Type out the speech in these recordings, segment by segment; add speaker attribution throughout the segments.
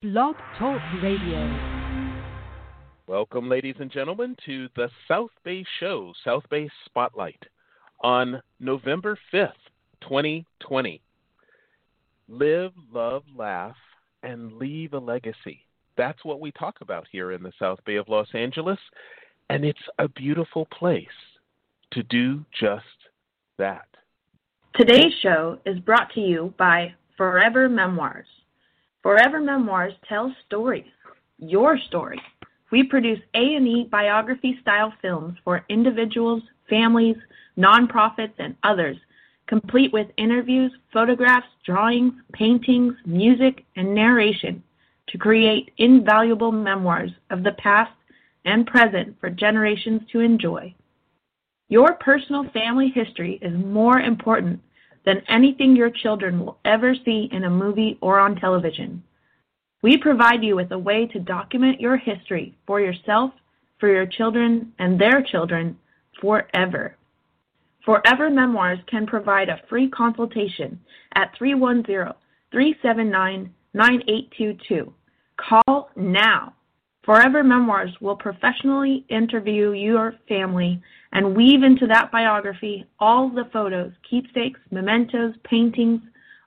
Speaker 1: Blog Talk Radio.
Speaker 2: Welcome, ladies and gentlemen, to the South Bay Show, South Bay Spotlight, on November 5th, 2020. Live, love, laugh, and leave a legacy. That's what we talk about here in the South Bay of Los Angeles, and it's a beautiful place to do just that.
Speaker 3: Today's show is brought to you by Forever Memoirs. Forever Memoirs tells stories, your story. We produce A&E biography-style films for individuals, families, nonprofits, and others, complete with interviews, photographs, drawings, paintings, music, and narration to create invaluable memoirs of the past and present for generations to enjoy. Your personal family history is more important than anything your children will ever see in a movie or on television. We provide you with a way to document your history for yourself, for your children, and their children forever. Forever Memoirs can provide a free consultation at 310 379 9822. Call now. Forever Memoirs will professionally interview your family and weave into that biography all the photos, keepsakes, mementos, paintings,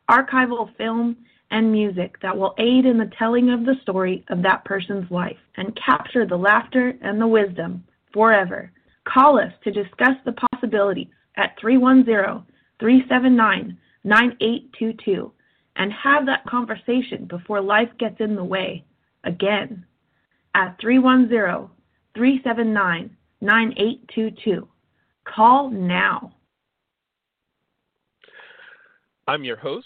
Speaker 3: archival film, and music that will aid in the telling of the story of that person's life and capture the laughter and the wisdom forever. Call us to discuss the possibilities at 310 379 9822 and have that conversation before life gets in the way again at 310 379 9822. Call now.
Speaker 2: I'm your host,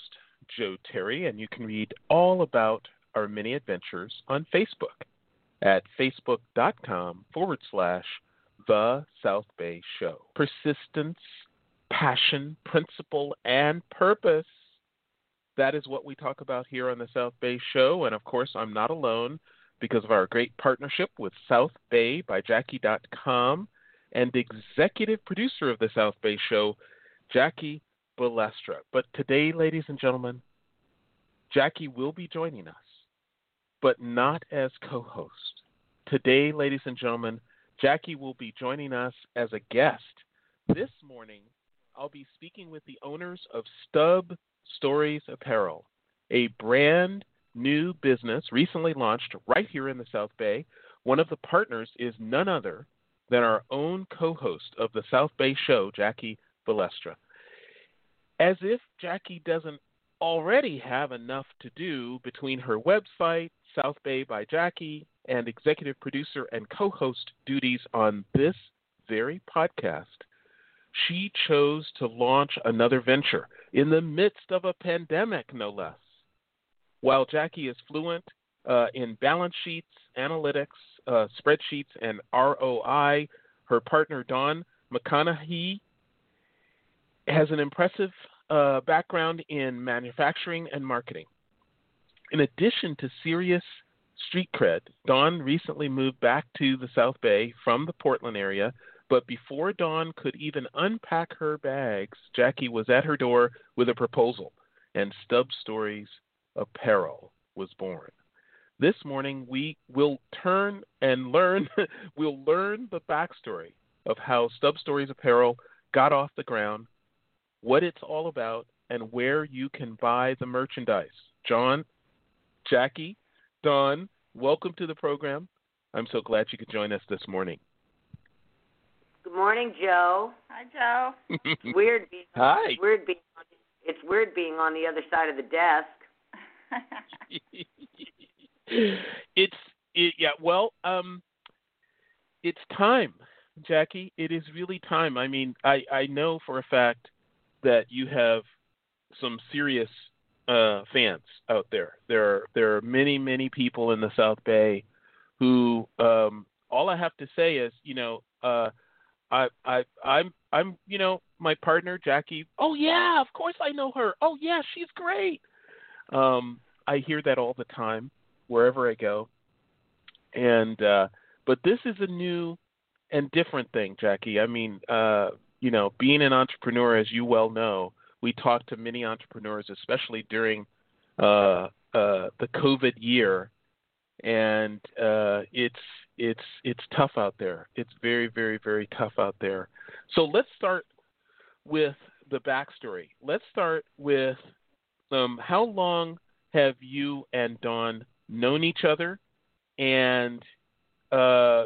Speaker 2: Joe Terry, and you can read all about our many adventures on Facebook at facebook.com forward slash The South Bay Show. Persistence, passion, principle, and purpose. That is what we talk about here on the South Bay Show. And of course, I'm not alone because of our great partnership with South Bay by Jackie.com and executive producer of the South Bay Show, Jackie Balestra. But today, ladies and gentlemen, Jackie will be joining us, but not as co host. Today, ladies and gentlemen, Jackie will be joining us as a guest. This morning, I'll be speaking with the owners of Stub Stories Apparel, a brand new business recently launched right here in the South Bay. One of the partners is none other than our own co host of the South Bay show, Jackie Balestra. As if Jackie doesn't already have enough to do between her website, South Bay by Jackie, and executive producer and co host duties on this very podcast, she chose to launch another venture in the midst of a pandemic, no less. While Jackie is fluent uh, in balance sheets, analytics, uh, spreadsheets, and ROI, her partner Dawn McConachie has an impressive uh, background in manufacturing and marketing. In addition to serious street cred, Dawn recently moved back to the South Bay from the Portland area. But before Dawn could even unpack her bags, Jackie was at her door with a proposal, and Stub Stories Apparel was born. This morning we will turn and learn we'll learn the backstory of how Stub Stories Apparel got off the ground, what it's all about, and where you can buy the merchandise. John, Jackie, Dawn, welcome to the program. I'm so glad you could join us this morning.
Speaker 4: Good morning, Joe.
Speaker 5: Hi, Joe.
Speaker 4: It's weird being
Speaker 2: Hi.
Speaker 4: Weird being on, it's weird being on the other side of the desk.
Speaker 2: it's it, yeah. Well, um, it's time, Jackie. It is really time. I mean, I I know for a fact that you have some serious uh, fans out there. There are there are many many people in the South Bay who um, all I have to say is you know uh, I I I'm I'm you know my partner Jackie. Oh yeah, of course I know her. Oh yeah, she's great. Um, I hear that all the time wherever I go. And uh, but this is a new and different thing, Jackie. I mean, uh, you know, being an entrepreneur, as you well know, we talk to many entrepreneurs, especially during uh, uh, the COVID year, and uh, it's it's it's tough out there. It's very very very tough out there. So let's start with the backstory. Let's start with um, how long have you and Dawn known each other, and uh,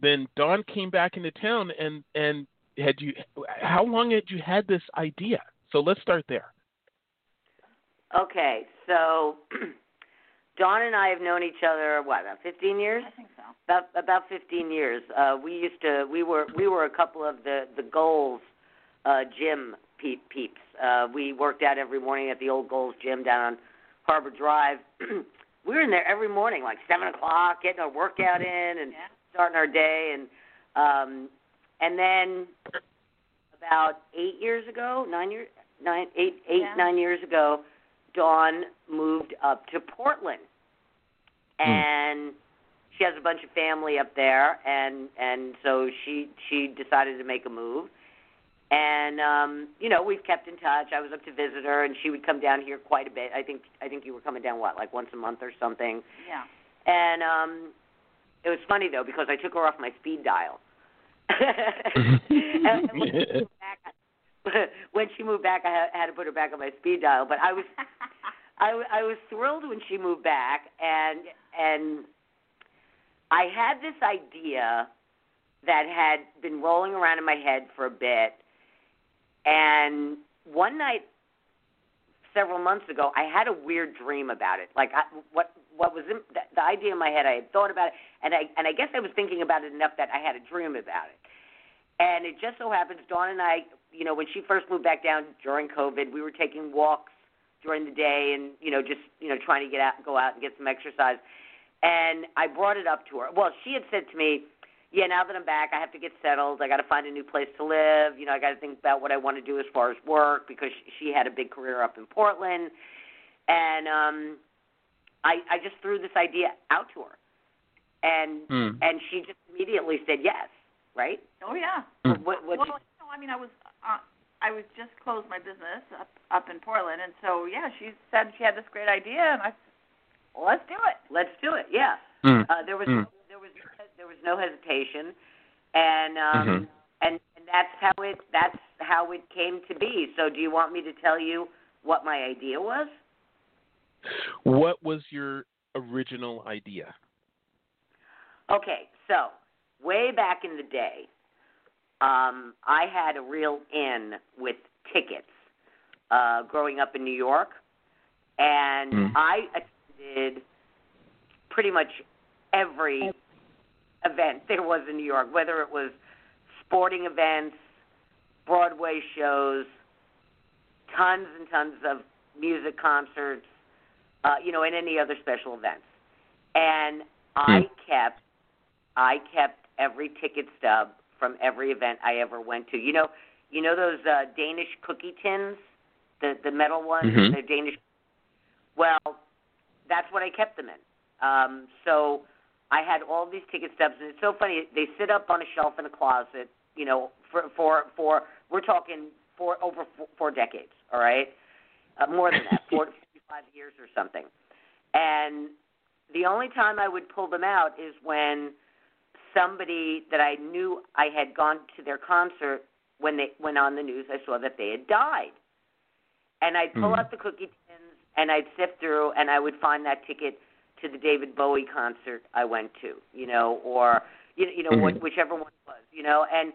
Speaker 2: then Dawn came back into town, and and had you how long had you had this idea? So let's start there.
Speaker 4: Okay, so Dawn and I have known each other what about 15 years?
Speaker 5: I think so.
Speaker 4: About about 15 years. Uh, we used to we were we were a couple of the the Gold's uh, gym peep, peeps. Uh, we worked out every morning at the old Gold's gym down on Harbor Drive. we were in there every morning, like seven o'clock, getting our workout in and
Speaker 5: Yeah.
Speaker 4: starting our day. And um, and then about eight years ago, nine years, nine, eight, eight,
Speaker 5: Yeah.
Speaker 4: nine years ago, Dawn moved up to Portland,
Speaker 2: Hmm.
Speaker 4: and she has a bunch of family up there, and and so she she decided to make a move, and um, you know we've kept in touch. I was up to visit her, and she would come down here quite a bit. I think I think you were coming down what like once a month or something,
Speaker 5: Yeah.
Speaker 4: and um, it was funny though because I took her off my speed dial. and, and when, she moved back, when she moved back, I had, had to put her back on my speed dial. But I was I, w- I was thrilled when she moved back, and and I had this idea that had been rolling around in my head for a bit. And one night, several months ago, I had a weird dream about it. Like I, what what was in, the, the idea in my head? I had thought about it, and I and I guess I was thinking about it enough that I had a dream about it. And it just so happens, Dawn and I, you know, when she first moved back down during COVID, we were taking walks during the day and you know just you know trying to get out go out and get some exercise and I brought it up to her. Well, she had said to me, "Yeah, now that I'm back, I have to get settled. I got to find a new place to live. You know, I got to think about what I want to do as far as work because she had a big career up in Portland." And um I I just threw this idea out to her. And
Speaker 2: Hmm.
Speaker 4: and she just immediately said yes, right?
Speaker 5: Oh yeah.
Speaker 2: Hmm.
Speaker 4: What what
Speaker 5: well, you know, I mean, I was uh, I was just closed my business up up in Portland, and so yeah, she said she had this great idea, and I, well, let's do it.
Speaker 4: let's do it. Yeah.
Speaker 2: Hmm.
Speaker 4: Uh, there was
Speaker 2: Mm.
Speaker 4: there was there was no hesitation, and um,
Speaker 2: Mhm.
Speaker 4: and and that's how it that's how it came to be. So, do you want me to tell you what my idea was?
Speaker 2: What was your original idea?
Speaker 4: Okay, so way back in the day, um, I had a real in with tickets uh, growing up in New York, and
Speaker 2: Mm.
Speaker 4: I attended pretty much every event there was in New York, whether it was sporting events, Broadway shows, tons and tons of music concerts, uh, you know, and any other special events. And I kept I kept every ticket stub from every event I ever went to. You know, you know those uh, Danish cookie tins, the the metal ones,
Speaker 2: Mhm.
Speaker 4: the Danish. Well, that's what I kept them in. Um, so I had all these ticket stubs, and it's so funny. They sit up on a shelf in a closet. You know, for for for we're talking for over four, four decades. All right, uh, more than that, four to five years or something. And the only time I would pull them out is when somebody that I knew I had gone to their concert when they went on the news, I saw that they had died. And I'd pull
Speaker 2: Mhm.
Speaker 4: out the cookie tins and I'd sift through and I would find that ticket to the David Bowie concert I went to, you know, or you, you know,
Speaker 2: Mhm.
Speaker 4: what, whichever one it was, you know, and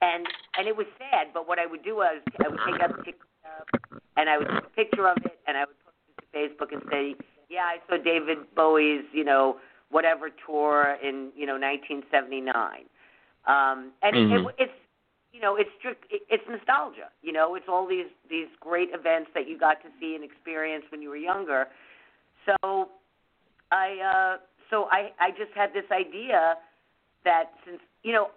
Speaker 4: and and it was sad. But what I would do was I would take out the ticket and I would take a picture of it and I would post it to Facebook and say, yeah, I saw David Bowie's, you know, whatever tour in, you know, 1979. Um, and
Speaker 2: Mhm.
Speaker 4: it, it's, you know, it's strict, it, it's nostalgia. You know, it's all these these great events that you got to see and experience when you were younger. So, I, uh, so I, I just had this idea that since, you know,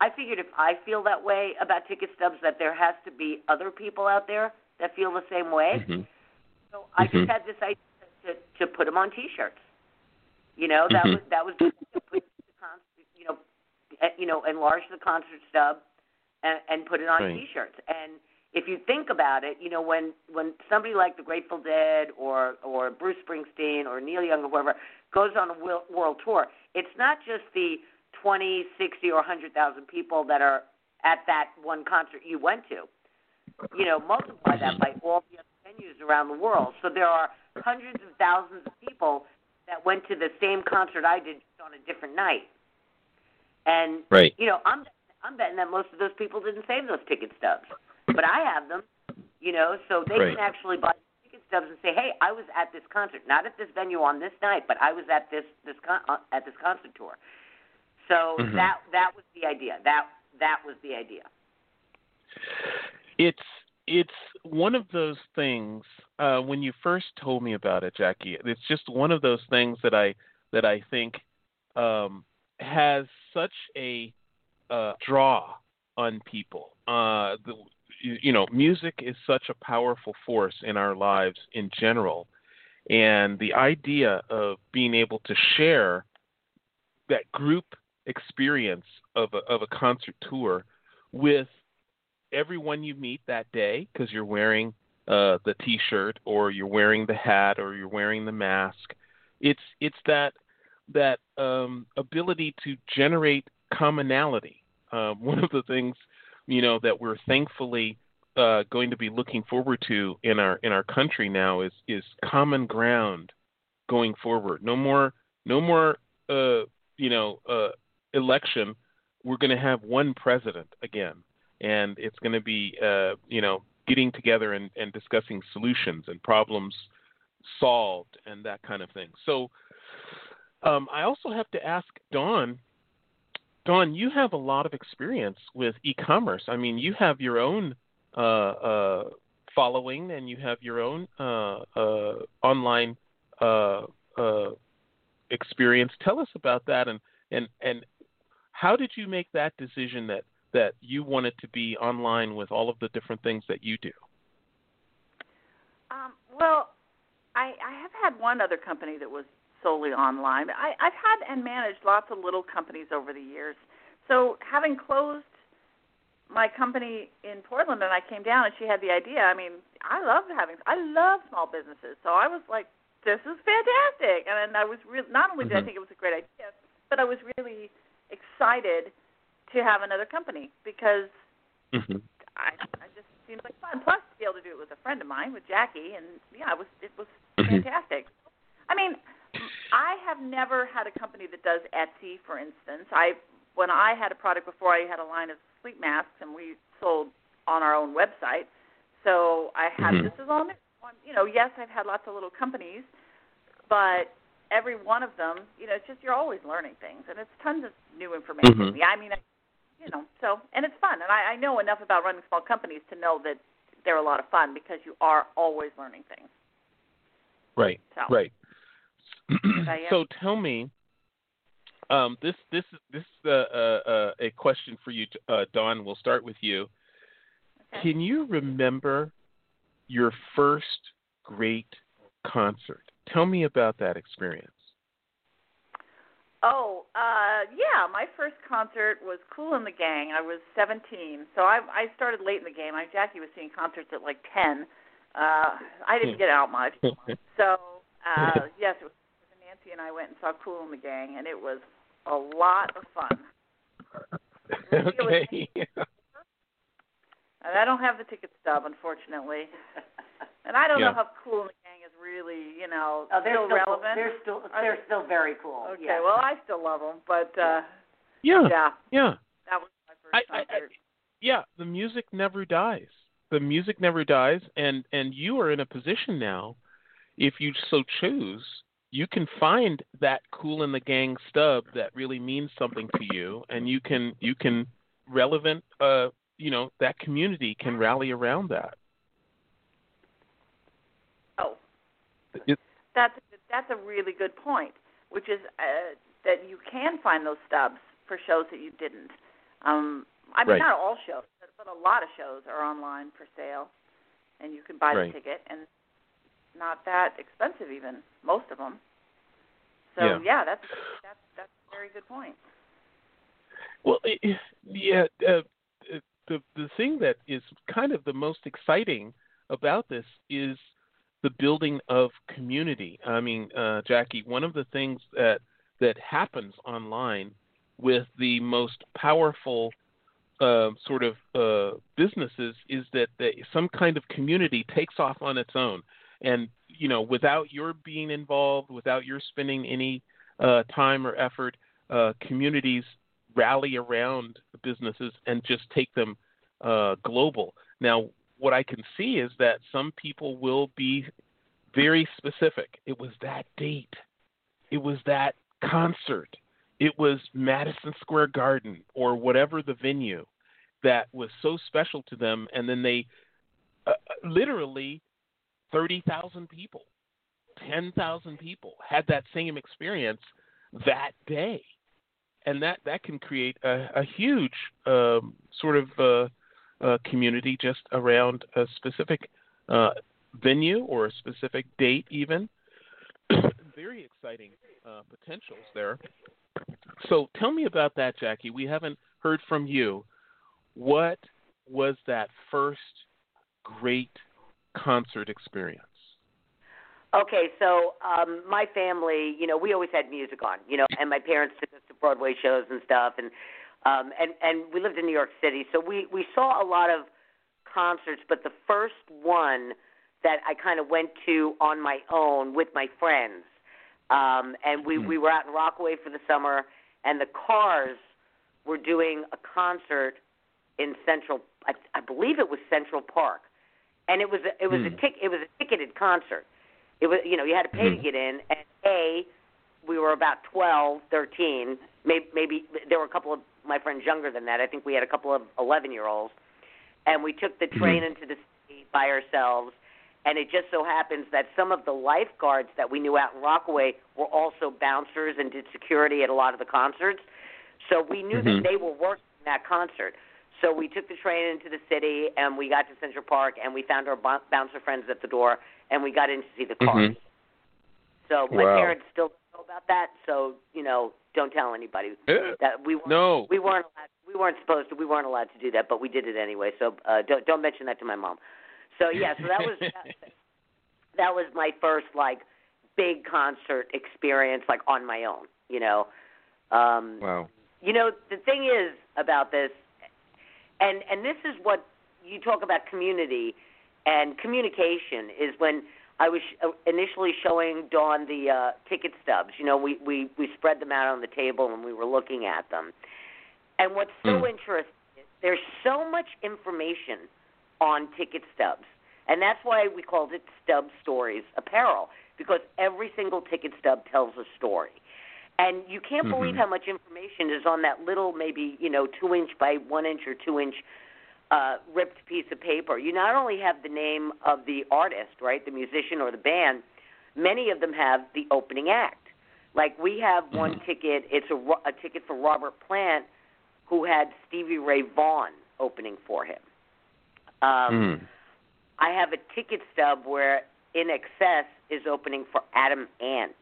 Speaker 4: I figured if I feel that way about ticket stubs, that there has to be other people out there that feel the same way.
Speaker 2: Mhm.
Speaker 4: So I
Speaker 2: Mhm.
Speaker 4: just had this idea to to put them on T-shirts. You know, that
Speaker 2: Mhm.
Speaker 4: was that was just to put the concert, you know, eh, you know, enlarge the concert stub and and put it on
Speaker 2: Right.
Speaker 4: T-shirts. And if you think about it, you know, when when somebody like the Grateful Dead or or Bruce Springsteen or Neil Young or whoever goes on a world, tour, it's not just the 20, 60 or 100,000 people that are at that one concert you went to. You know, multiply that by all the other venues around the world. So there are hundreds of thousands of people that went to the same concert I did on a different night. And
Speaker 2: Right.
Speaker 4: you know, I'm I'm betting that most of those people didn't save those ticket stubs, but I have them. You know, so they
Speaker 2: Right.
Speaker 4: can actually buy ticket stubs and say, "Hey, I was at this concert, not at this venue on this night, but I was at this this con- uh, at this concert tour." So
Speaker 2: Mhm.
Speaker 4: that that was the idea. That that was the idea.
Speaker 2: it's it's one of those things uh when you first told me about it jackie it's just one of those things that i that i think um has such a uh draw on people uh the, you, know music is such a powerful force in our lives in general and the idea of being able to share that group experience of a, of a concert tour with everyone you meet that day because you're wearing uh, the T-shirt or you're wearing the hat or you're wearing the mask. It's it's that that um, ability to generate commonality. Uh, one of the things you know that we're thankfully uh, going to be looking forward to in our in our country now is is common ground going forward. No more no more uh, you know uh, election. We're going to have one president again and it's going to be uh, you know getting together and, and discussing solutions and problems solved and that kind of thing. So um, I also have to ask Dawn. Dawn, you have a lot of experience with e-commerce. I mean, you have your own uh, uh, following and you have your own uh, uh online uh, experience. Tell us about that and and and how did you make that decision that that you wanted to be online with all of the different things that you do?
Speaker 5: Um, well, I, I have had one other company that was solely online. I, I've had and managed lots of little companies over the years. So having closed my company in Portland and I came down and she had the idea. I mean, I love having I love small businesses. So I was like, this is fantastic. And I was really not only did I
Speaker 2: Mhm.
Speaker 5: think it was a great idea, but I was really excited to have another company because
Speaker 2: Mm-hmm.
Speaker 5: I, I just seemed like fun. Plus, to be able to do it with a friend of mine, with Jackie, and yeah, it was it was
Speaker 2: Mhm.
Speaker 5: fantastic. I mean, I have never had a company that does Etsy, for instance. I when I had a product before, I had a line of sleep masks, and we sold on our own website. So I had
Speaker 2: Mhm.
Speaker 5: this is all new. You know, yes, I've had lots of little companies, but every one of them, you know, it's just you're always learning things, and it's tons of new information.
Speaker 2: Mhm.
Speaker 5: Yeah, I mean, I, you know, so and it's fun, and I, I know enough about running small companies to know that they're a lot of fun because you are always learning things.
Speaker 2: Right.
Speaker 5: So.
Speaker 2: Right. So tell me, um, this this this is uh, uh, a question for you, uh, Dawn. We'll start with you.
Speaker 5: Okay.
Speaker 2: Can you remember your first great concert? Tell me about that experience.
Speaker 5: Oh, uh, yeah. My first concert was Kool & the Gang. I was 17, so I I started late in the game. I Jackie was seeing concerts at like 10. Uh, I didn't get out much, so uh, yes, it was Nancy and I went and saw Kool & the Gang, and it was a lot of fun.
Speaker 2: okay.
Speaker 5: And I don't have the ticket stub, unfortunately, and I don't
Speaker 2: Yeah.
Speaker 5: know how Kool & the Gang is really, you know,
Speaker 4: Oh, they're
Speaker 5: still
Speaker 4: still
Speaker 5: relevant.
Speaker 4: they're still they're still very cool.
Speaker 5: okay,
Speaker 4: yeah.
Speaker 5: well, I still love them, but uh,
Speaker 2: yeah.
Speaker 5: yeah,
Speaker 2: Yeah.
Speaker 5: that was my first
Speaker 2: I, I, I,
Speaker 5: concert.
Speaker 2: yeah, the music never dies. The music never dies, and and you are in a position now, if you so choose, you can find that Kool & the Gang stub that really means something to you, and you can you can relevant, uh, you know, that community can rally around that.
Speaker 5: Oh,
Speaker 2: It,
Speaker 5: that's that's a really good point, which is uh, that you can find those stubs for shows that you didn't. Um, I mean,
Speaker 2: Right.
Speaker 5: not all shows, but, but a lot of shows are online for sale, and you can buy
Speaker 2: Right.
Speaker 5: the ticket, and not that expensive even most of them. So
Speaker 2: Yeah.
Speaker 5: yeah, that's that's that's a very good point.
Speaker 2: Well, it, yeah. Uh, uh, the the thing that is kind of the most exciting about this is the building of community. I mean, uh, Jackie, one of the things that that happens online with the most powerful uh, sort of uh, businesses is that they, some kind of community takes off on its own, and you know, without your being involved, without your spending any uh, time or effort, uh, communities rally around businesses and just take them uh, global. Now, what I can see is that some people will be very specific. It was that date. It was that concert. It was Madison Square Garden or whatever the venue that was so special to them, and then they uh, literally thirty thousand people, ten thousand people had that same experience that day, and that that can create a, a huge um, sort of uh, uh, community just around a specific uh, venue or a specific date, even. Very exciting uh, potentials there. So tell me about that, Jackie. We haven't heard from you. What was that first great concert experience?
Speaker 4: Okay, so um my family, you know, we always had music on, you know, and my parents took us to Broadway shows and stuff and um and and we lived in New York City, so we we saw a lot of concerts, but the first one that I kind of went to on my own with my friends. Um and we
Speaker 2: Hmm.
Speaker 4: we were out in Rockaway for the summer and the Cars were doing a concert in Central I, I believe it was Central Park. And it was a, it was a
Speaker 2: Hmm.
Speaker 4: tic it was a ticketed concert. It was you know, you had to pay to
Speaker 2: Mhm.
Speaker 4: get in and A we were about twelve, thirteen, maybe maybe there were a couple of my friends younger than that. I think we had a couple of 11-year-olds. And we took the train into the city by ourselves and it just so happens that some of the lifeguards that we knew out in Rockaway were also bouncers and did security at a lot of the concerts. So we knew
Speaker 2: Mhm.
Speaker 4: that they were working that concert. So we took the train into the city and we got to Central Park and we found our bou- bouncer friends at the door and we got in to see the cars.
Speaker 2: Mhm.
Speaker 4: So my
Speaker 2: Wow.
Speaker 4: parents still don't know about that. So you know, don't tell anybody
Speaker 2: Eh,
Speaker 4: that we weren't,
Speaker 2: No.
Speaker 4: we weren't allowed, we weren't supposed to we weren't allowed to do that, but we did it anyway. So uh, don't don't mention that to my mom. So yeah, so that was that, that was my first like big concert experience like on my own. You know, um,
Speaker 2: wow.
Speaker 4: you know the thing is about this, and and this is what you talk about community and communication is when I was initially showing Dawn the uh, ticket stubs. You know, we we we spread them out on the table and we were looking at them. And what's so
Speaker 2: Mm.
Speaker 4: interesting is there's so much information on ticket stubs, and that's why we called it Stub Stories Apparel because every single ticket stub tells a story. And you can't believe
Speaker 2: Mhm.
Speaker 4: how much information is on that little, maybe you know, two inch by one inch or two inch uh, ripped piece of paper. You not only have the name of the artist, right, the musician or the band, many of them have the opening act. Like we have one
Speaker 2: Mhm.
Speaker 4: ticket, it's a, a ticket for Robert Plant, who had Stevie Ray Vaughan opening for him. Um,
Speaker 2: Mm.
Speaker 4: I have a ticket stub where INXS is opening for Adam Ant.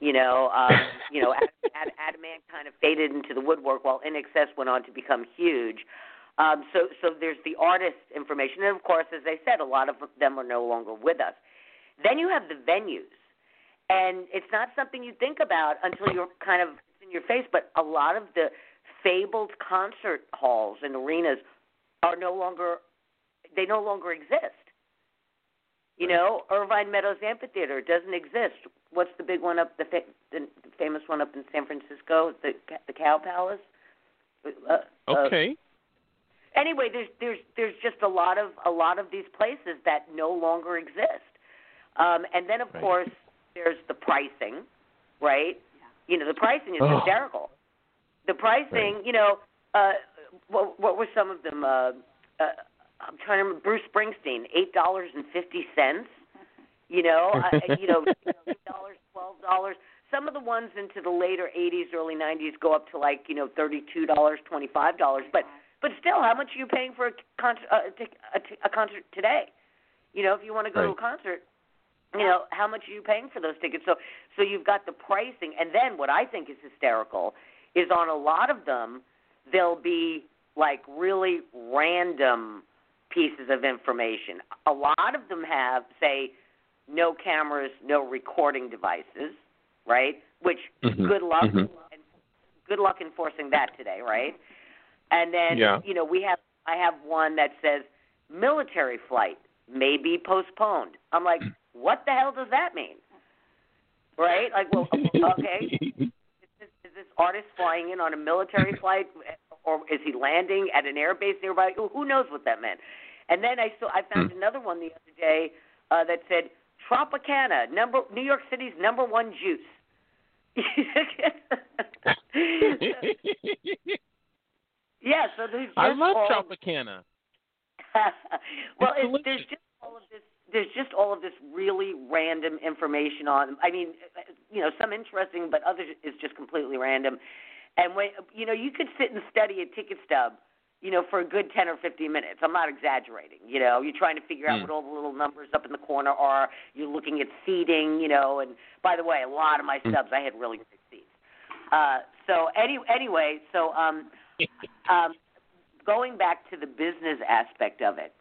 Speaker 4: You know, um, you know, Adam, Adam, Adam Ant kind of faded into the woodwork while INXS went on to become huge. Um, so, so there's the artist information, and of course, as I said, a lot of them are no longer with us. Then you have the venues, and it's not something you think about until you're kind of in your face. But a lot of the fabled concert halls and arenas are no longer they no longer exist. You know, Irvine Meadows Amphitheater doesn't exist. What's the big one up the, fa- the famous one up in San Francisco, the the Cow Palace? Uh, uh,
Speaker 2: Okay.
Speaker 4: anyway, there's there's there's just a lot of a lot of these places that no longer exist. Um, and then of
Speaker 2: Right.
Speaker 4: course there's the pricing, right? You know, the pricing is
Speaker 2: Oh.
Speaker 4: hysterical. The pricing,
Speaker 2: Right.
Speaker 4: you know, uh, what what were some of them? Uh, uh, I'm trying to remember. Bruce Springsteen, eight dollars and fifty cents. You know, uh, you know, eight dollars, twelve dollars. Some of the ones into the later '80s, early '90s go up to like you know thirty-two dollars, twenty-five dollars. But but still, how much are you paying for a concert, a, a, a concert today? You know, if you want to go to a concert, you know, how much are you paying for those tickets? So so you've got the pricing, and then what I think is hysterical is on a lot of them there'll be like really random pieces of information. A lot of them have, say, no cameras, no recording devices, right? Which
Speaker 2: Mhm,
Speaker 4: good luck
Speaker 2: mhm.
Speaker 4: good luck enforcing that today, right? And then
Speaker 2: Yeah.
Speaker 4: you know we have I have one that says military flight may be postponed. I'm like, what the hell does that mean? Right? Like, well, okay, is this, is this artist flying in on a military flight, or is he landing at an air base nearby? Who who knows what that meant? And then I saw I found another one the other day uh, that said Tropicana, number New York City's number one juice. yeah, so there's just
Speaker 2: I love
Speaker 4: all,
Speaker 2: Tropicana.
Speaker 4: well,
Speaker 2: It's
Speaker 4: it, there's just all of this. There's just all of this really random information on. I mean, you know, some interesting, but others is just completely random. And when you know, you could sit and study a ticket stub, you know, for a good ten or fifteen minutes. I'm not exaggerating. You know, you're trying to figure out
Speaker 2: Mm.
Speaker 4: what all the little numbers up in the corner are. You're looking at seating. You know, and by the way, a lot of my
Speaker 2: Mm.
Speaker 4: stubs I had really great seats. Uh, so any anyway, so um, um, going back to the business aspect of it,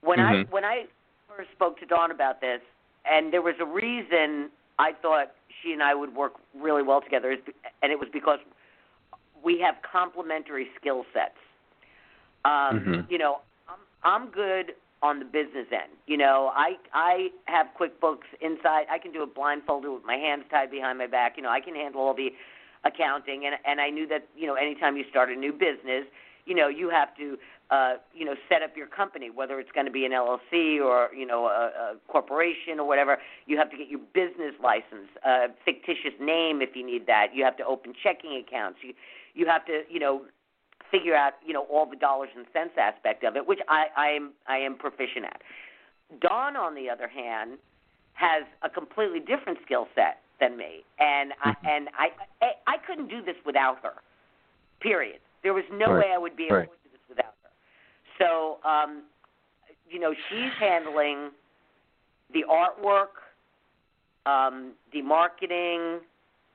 Speaker 4: when I
Speaker 2: Mhm.
Speaker 4: when I first spoke to Dawn about this, and there was a reason I thought she and I would work really well together, is be- and it was because we have complementary skill sets. Um,
Speaker 2: Mhm.
Speaker 4: You know, I'm I'm good on the business end. You know, I I have QuickBooks inside. I can do it blindfolded with my hands tied behind my back. You know, I can handle all the accounting, and and I knew that you know anytime you start a new business, you know you have to uh, you know set up your company, whether it's going to be an LLC or you know a, a corporation or whatever. You have to get your business license, a fictitious name if you need that. You have to open checking accounts. You you have to you know figure out you know all the dollars and cents aspect of it, which I I am I am proficient at. Dawn, on the other hand, has a completely different skill set than me, and I
Speaker 2: Mhm.
Speaker 4: and I, I I couldn't do this without her. Period. There was no
Speaker 2: Right.
Speaker 4: way I would be able
Speaker 2: Right.
Speaker 4: to do this without her. So, um, you know, she's handling the artwork, um, the marketing.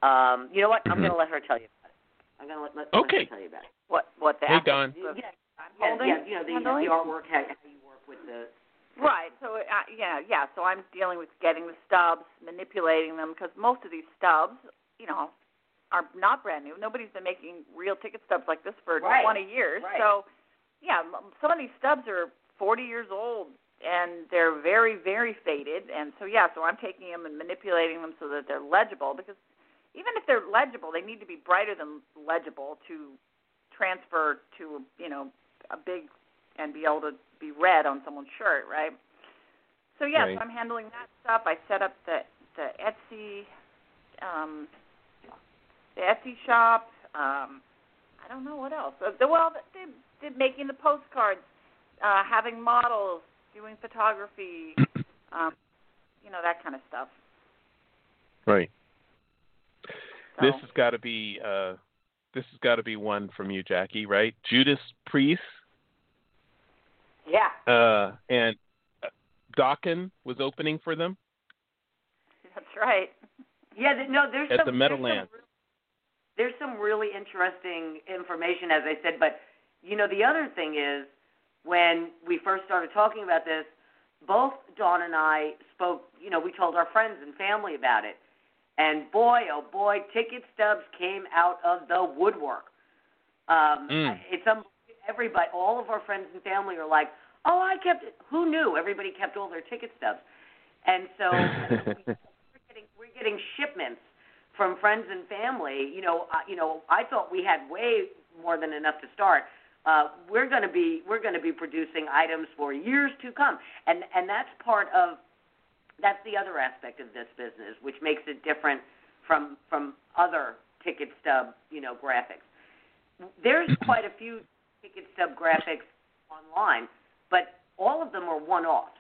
Speaker 4: Um, you know what? I'm
Speaker 2: Mhm.
Speaker 4: going to let her tell you about it. I'm going to let, let, let her tell you about it.
Speaker 5: What what the
Speaker 2: Hey,
Speaker 5: aspect
Speaker 2: Dawn.
Speaker 5: of-
Speaker 4: Yeah, yeah, yeah, you know, the,
Speaker 5: Handling?
Speaker 4: the artwork, how, how you work with the.
Speaker 5: Right. So uh, yeah, yeah. So I'm dealing with getting the stubs, manipulating them because most of these stubs, you know, are not brand new. Nobody's been making real ticket stubs like this for
Speaker 4: Right.
Speaker 5: 20 years.
Speaker 4: Right.
Speaker 5: So yeah, m- some of these stubs are 40 years old and they're very very faded. And so yeah, so I'm taking them and manipulating them so that they're legible because even if they're legible, they need to be brighter than legible to transfer to you know a big and be able to be read on someone's shirt, right? So yes,
Speaker 2: Right.
Speaker 5: I'm handling that stuff. I set up the the Etsy um the Etsy shop. Um I don't know what else. Uh, the- Well, they they're making the postcards, uh having models, doing photography, um you know that kind of stuff.
Speaker 2: Right.
Speaker 5: So
Speaker 2: This has got to be uh, this has got to be one from you, Jackie, right? Judas Priest
Speaker 4: Yeah.
Speaker 2: uh, and uh, Dokken was opening for them.
Speaker 5: that's right.
Speaker 4: Yeah, no, there's
Speaker 2: At
Speaker 4: some,
Speaker 2: the
Speaker 4: there's
Speaker 2: Meadowlands.
Speaker 4: some- There's some really interesting information, as I said. But you know, the other thing is when we first started talking about this, both Dawn and I spoke. You know, we told our friends and family about it, and boy, oh boy, ticket stubs came out of the woodwork. Um,
Speaker 2: Mm.
Speaker 4: It's um, everybody, all of our friends and family are like, "Oh, I kept it." Who knew? Everybody kept all their ticket stubs, and so we're getting we're getting shipments from friends and family. You know, uh, you know, I thought we had way more than enough to start. Uh, we're going to be we're going to be producing items for years to come, and and that's part of that's the other aspect of this business, which makes it different from from other ticket stub you know graphics. There's quite a few ticket stub graphics online, but all of them are one-offs.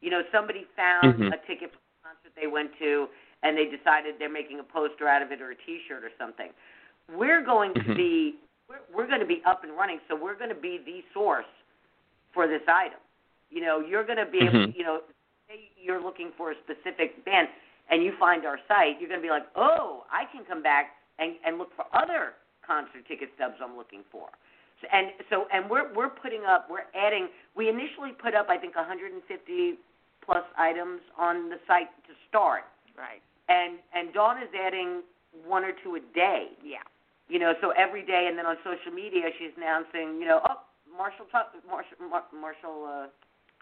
Speaker 4: You know, somebody found
Speaker 2: Mhm.
Speaker 4: a ticket for a concert they went to, and they decided they're making a poster out of it or a T-shirt or something. We're going to
Speaker 2: Mhm.
Speaker 4: be we're, we're going to be up and running, so we're going to be the source for this item. You know, you're going to be able,
Speaker 2: Mhm.
Speaker 4: you know, say you're looking for a specific band, and you find our site, you're going to be like, oh, I can come back and and look for other concert ticket stubs I'm looking for. So, and so and we're we're putting up we're adding we initially put up I think 150 plus items on the site to start.
Speaker 5: Right.
Speaker 4: And and Dawn is adding one or two a day.
Speaker 5: Yeah.
Speaker 4: You know, so every day and then on social media she's announcing, you know, oh Marshall Marshall Marshall uh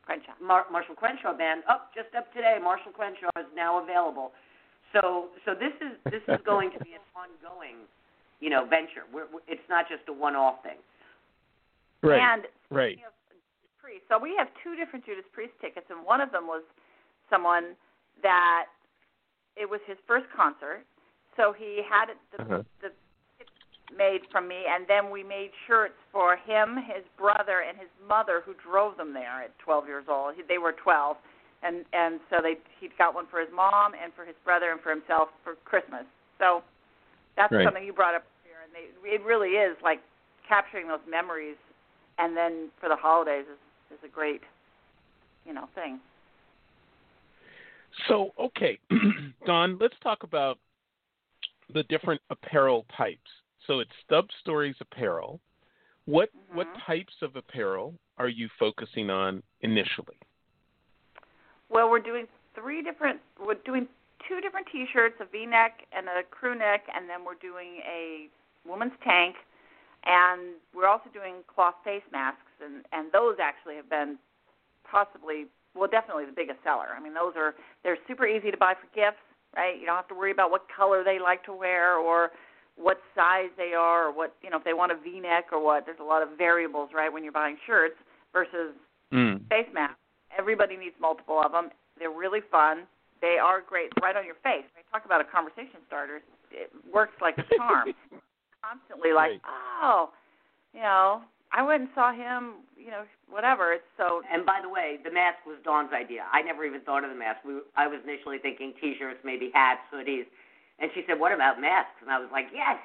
Speaker 5: Crenshaw.
Speaker 4: Mar- Marshall Crenshaw band up just up today. Marshall Crenshaw is now available. So so this is this is going to be an ongoing, you know, venture. We're, we're, it's not just a one-off thing.
Speaker 2: Right.
Speaker 5: And
Speaker 2: right.
Speaker 5: Priest, so we have two different Judas Priest tickets, and one of them was someone that it was his first concert, so he had it, the,
Speaker 2: Uh-huh.
Speaker 5: the tickets made from me, and then we made shirts for him, his brother, and his mother, who drove them there at 12 years old. They were 12, and and so they he got one for his mom and for his brother and for himself for Christmas. So that's
Speaker 2: Right.
Speaker 5: something you brought up here, and they, it really is like capturing those memories and then for the holidays is is a great you know thing
Speaker 2: So, okay, Dawn, let's talk about the different apparel types. So it's Stub Stories apparel. What what
Speaker 5: Mhm.
Speaker 2: types of apparel are you focusing on initially?
Speaker 5: well we're doing three different we're doing two different t-shirts a v-neck and a crew neck and then we're doing a woman's tank and we're also doing cloth face masks and and those actually have been possibly well definitely the biggest seller i mean those are they're super easy to buy for gifts right you don't have to worry about what color they like to wear or what size they are or what you know if they want a v-neck or what there's a lot of variables right when you're buying shirts versus
Speaker 2: Mm.
Speaker 5: face masks everybody needs multiple of them they're really fun they are great right on your face right talk about a conversation starter it works like a charm constantly like
Speaker 2: Right.
Speaker 5: oh you know i went and saw him you know whatever it's so
Speaker 4: And by the way, the mask was Dawn's idea. I never even thought of the mask. We, I was initially thinking T-shirts, maybe hats, hoodies, and she said, "What about masks?" And I was like, "Yes."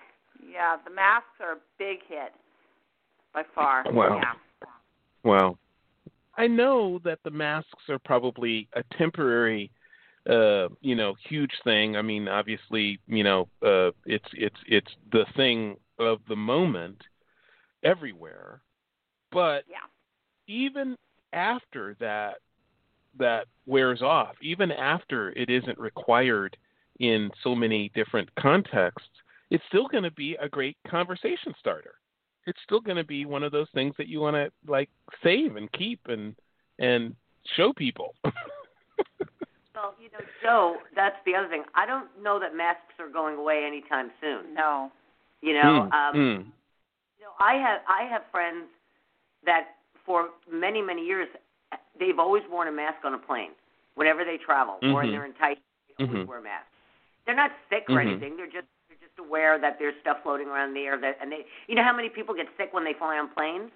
Speaker 5: yeah the masks are a big hit by far
Speaker 2: Wow.
Speaker 5: yeah
Speaker 2: Wow. I know that the masks are probably a temporary uh, you know, huge thing. I mean, obviously, you know, uh it's it's it's the thing of the moment everywhere. But
Speaker 5: yeah
Speaker 2: even after that that wears off, even after it isn't required in so many different contexts, it's still going to be a great conversation starter. It's still going to be one of those things that you want to like save and keep and and show people.
Speaker 4: Well, you know, Joe, that's the other thing. I don't know that masks are going away anytime soon.
Speaker 5: no
Speaker 4: You know,
Speaker 2: Mm,
Speaker 4: um,
Speaker 2: mm.
Speaker 4: you know, I have I have friends that for many many years they've always worn a mask on a plane whenever they travel or
Speaker 2: Mhm.
Speaker 4: they're in tight they always wear masks. They're not sick or
Speaker 2: Mhm.
Speaker 4: anything. They're just they're just aware that there's stuff floating around in the air that and they you know how many people get sick when they fly on planes?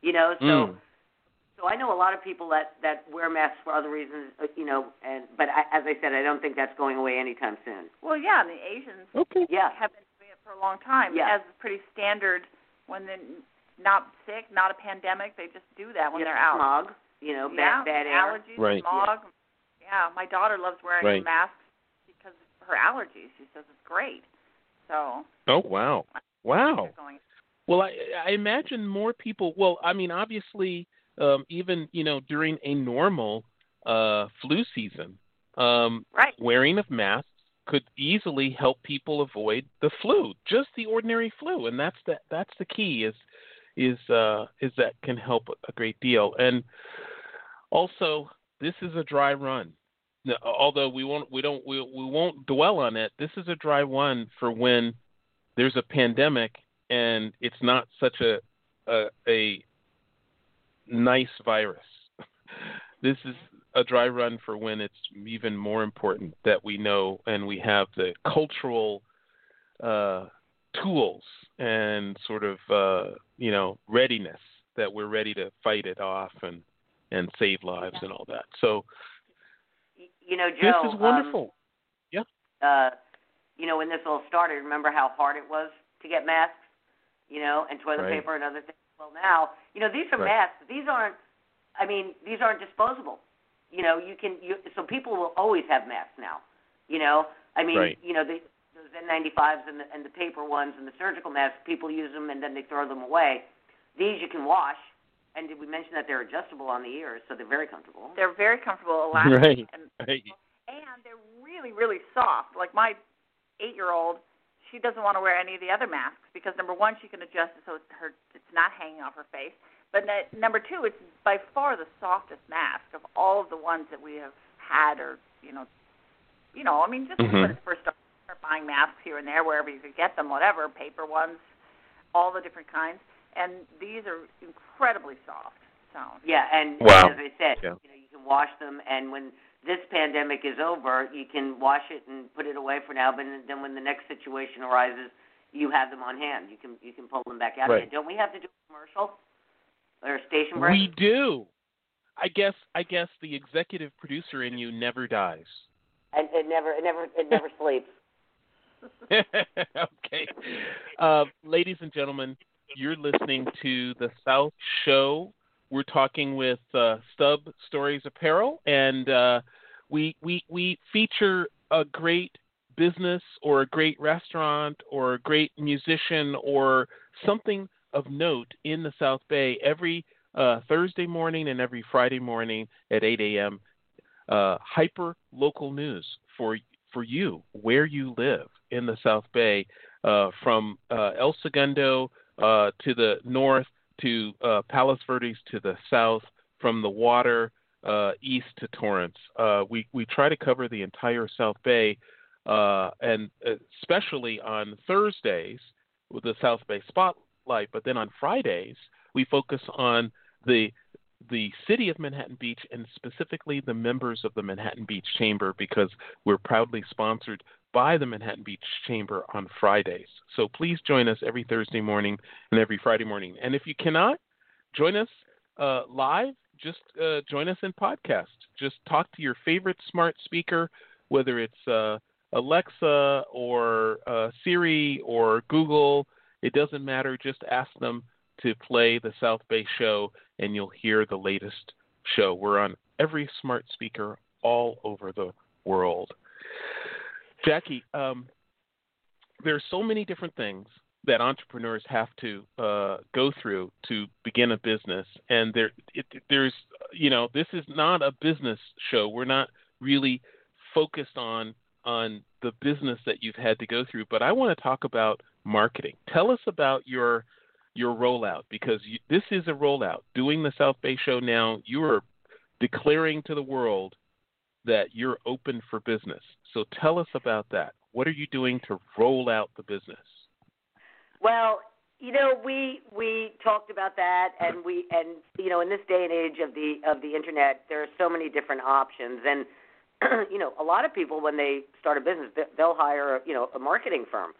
Speaker 4: You know, so
Speaker 2: Mm.
Speaker 4: so I know a lot of people that that wear masks for other reasons, uh, you know, and but I, as I said, I don't think that's going away anytime soon.
Speaker 5: well yeah and the asians
Speaker 2: Okay.
Speaker 4: Yeah.
Speaker 5: have been doing it for a long time
Speaker 4: Yeah.
Speaker 5: as pretty standard when they're not sick not a pandemic they just do that when
Speaker 4: Yeah,
Speaker 5: they're out
Speaker 4: smog, you know,
Speaker 5: yeah,
Speaker 4: bad bad air.
Speaker 5: allergies,
Speaker 2: Right.
Speaker 5: smog. Yeah. my daughter loves wearing
Speaker 2: Right.
Speaker 5: masks because of her allergies. She says it's great. So
Speaker 2: Oh wow. Wow. Well, I, I imagine more people. Well, I mean, obviously, um, even you know during a normal uh, flu season, um,
Speaker 5: Right.
Speaker 2: wearing of masks could easily help people avoid the flu, just the ordinary flu, and that's the that's the key is is uh, is that can help a great deal. And also, this is a dry run. Although we won't we don't we, we won't dwell on it. This is a dry one for when there's a pandemic and it's not such a a, a nice virus. This is a dry run for when it's even more important that we know and we have the cultural uh, tools and sort of uh, you know readiness that we're ready to fight it off and and save lives and all that. So
Speaker 4: You know, Joe.
Speaker 2: this is
Speaker 4: um,
Speaker 2: wonderful.
Speaker 4: uh, you know, when this all started, remember how hard it was to get masks, you know, and toilet
Speaker 2: Right.
Speaker 4: paper and other things. Well, now, you know, these are
Speaker 2: Right.
Speaker 4: masks. These aren't. I mean, these aren't disposable. You know, you can. You, so people will always have masks now. You know, I mean,
Speaker 2: Right.
Speaker 4: you know, the, those N95s and the, and the paper ones and the surgical masks. People use them and then they throw them away. these you can wash. And did we mention that they're adjustable on the ears, so they're very comfortable?
Speaker 5: They're very comfortable, elastic,
Speaker 2: Right.
Speaker 5: and
Speaker 2: Right.
Speaker 5: and they're really really soft. Like my eight year old, she doesn't want to wear any of the other masks because number one, she can adjust it so it's her it's not hanging off her face. But n- number two, it's by far the softest mask of all of the ones that we have had, or you know, you know, I mean, just
Speaker 2: Mhm.
Speaker 5: when it first started start buying masks here and there wherever you could get them, whatever, paper ones, all the different kinds, and these are incredibly soft. sounds.
Speaker 4: Yeah, and
Speaker 2: Wow.
Speaker 4: as I said,
Speaker 2: Yeah.
Speaker 4: you know, you can wash them, and when this pandemic is over, you can wash it and put it away for now. But then when the next situation arises, you have them on hand. You can you can pull them back out
Speaker 2: Right.
Speaker 4: again. Don't we have to do a commercial or a station break?
Speaker 2: We do. I guess I guess the executive producer in you never dies.
Speaker 4: And it never it never it never sleeps.
Speaker 2: okay. Uh, ladies and gentlemen, you're listening to the South Show. We're talking with uh, Stub Stories Apparel, and uh, we we we feature a great business or a great restaurant or a great musician or something of note in the South Bay every uh, Thursday morning and every Friday morning at 8 a.m. Uh, hyper local news for for you where you live in the South Bay, uh, from uh, El Segundo uh, to the north to uh, Palos Verdes to the south, from the water uh, east to Torrance. Uh, we we try to cover the entire South Bay, uh, and especially on Thursdays with the South Bay Spotlight. But then on Fridays we focus on the the city of Manhattan Beach and specifically the members of the Manhattan Beach Chamber because we're proudly sponsored by the Manhattan Beach Chamber on Fridays. So please join us every Thursday morning and every Friday morning. And if you cannot join us uh, live, just uh, join us in podcast. Just talk to your favorite smart speaker, whether it's uh, Alexa or uh, Siri or Google. It doesn't matter. Just ask them to play the South Bay Show, and you'll hear the latest show. We're on every smart speaker all over the world. Jackie, um, are so many different things that entrepreneurs have to uh, go through to begin a business, and there, it, there's, you know, this is not a business show. We're not really focused on on the business that you've had to go through, but I want to talk about marketing. Tell us about your your rollout because you, this is a rollout. Doing the South Bay show now, you are declaring to the world that you're open for business. So tell us about that. What are you doing to roll out the business?
Speaker 4: Well, you know, we we talked about that, and we and you know, in this day and age of the of the internet, there are so many different options, and you know, a lot of people when they start a business, they- they'll hire you know a marketing firm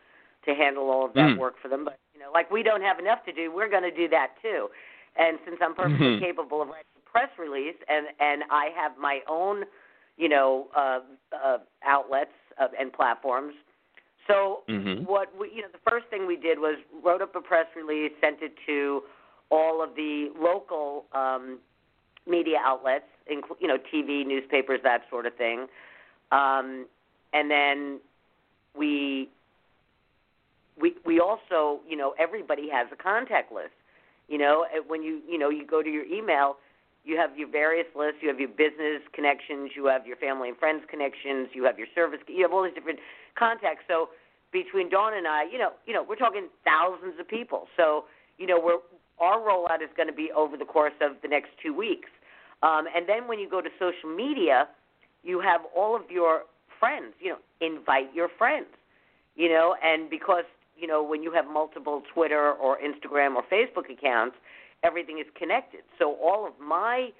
Speaker 4: to handle all of that
Speaker 2: Mm.
Speaker 4: work for them. But you know, like we don't have enough to do, we're going to do that too. And since I'm perfectly
Speaker 2: Mhm.
Speaker 4: capable of writing a press release, and and I have my own, you know, uh, uh, outlets uh, and platforms. So
Speaker 2: Mhm.
Speaker 4: what we, you know, the first thing we did was wrote up a press release, sent it to all of the local um, media outlets, inclu- you know, TV, newspapers, that sort of thing. Um, and then we we we also, you know, everybody has a contact list. You know, when you you know you go to your email, you have your various lists. You have your business connections. You have your family and friends connections. You have your service. You have all these different contacts. So between Dawn and I, you know, you know, we're talking thousands of people. So you know, we're our rollout is going to be over the course of the next two weeks. Um, and then when you go to social media, you have all of your friends. You know, invite your friends. You know, and because you know when you have multiple Twitter or Instagram or Facebook accounts, everything is connected. So all of my,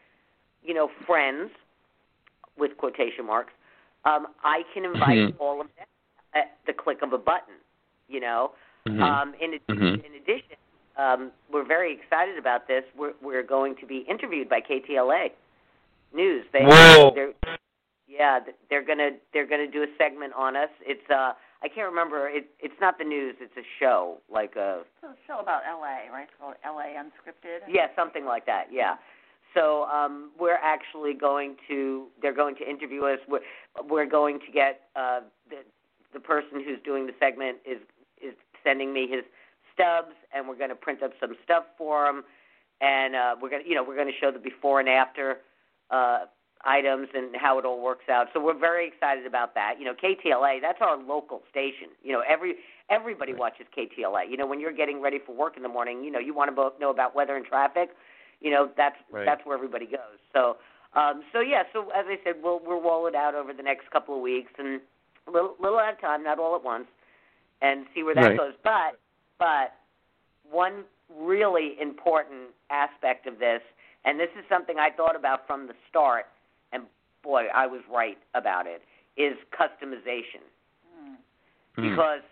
Speaker 4: you know, friends, with quotation marks, um, I can invite
Speaker 2: Mhm.
Speaker 4: all of them at the click of a button. You know,
Speaker 2: Mhm.
Speaker 4: um, in, ad-
Speaker 2: Mhm.
Speaker 4: in addition, um, we're very excited about this. We're, we're going to be interviewed by KTLA News. They,
Speaker 2: Whoa.
Speaker 4: They're, yeah, they're gonna they're gonna do a segment on us. It's uh I can't remember. It it's not the news. It's a show like a
Speaker 5: It's a show about LA, right? It's called LA Unscripted.
Speaker 4: yeah something like that. Yeah. So um, we're actually going to they're going to interview us. We're, we're going to get uh, the the person who's doing the segment is is sending me his stubs, and we're going to print up some stuff for him, and uh, we're going to, you know, we're going to show the before and after uh, items and how it all works out. So we're very excited about that. You know, KTLA, that's our local station. You know, every everybody
Speaker 2: Right.
Speaker 4: watches KTLA. You know, when you're getting ready for work in the morning, you know, you want to both know about weather and traffic. You know, that's
Speaker 2: Right.
Speaker 4: that's where everybody goes. So, um, so yeah. So as I said, we'll we'll roll it out over the next couple of weeks and a little little at a time, not all at once, and see where that
Speaker 2: Right.
Speaker 4: goes. But but one really important aspect of this, and this is something I thought about from the start, boy, I was right about it, is customization.
Speaker 5: Mm.
Speaker 4: Because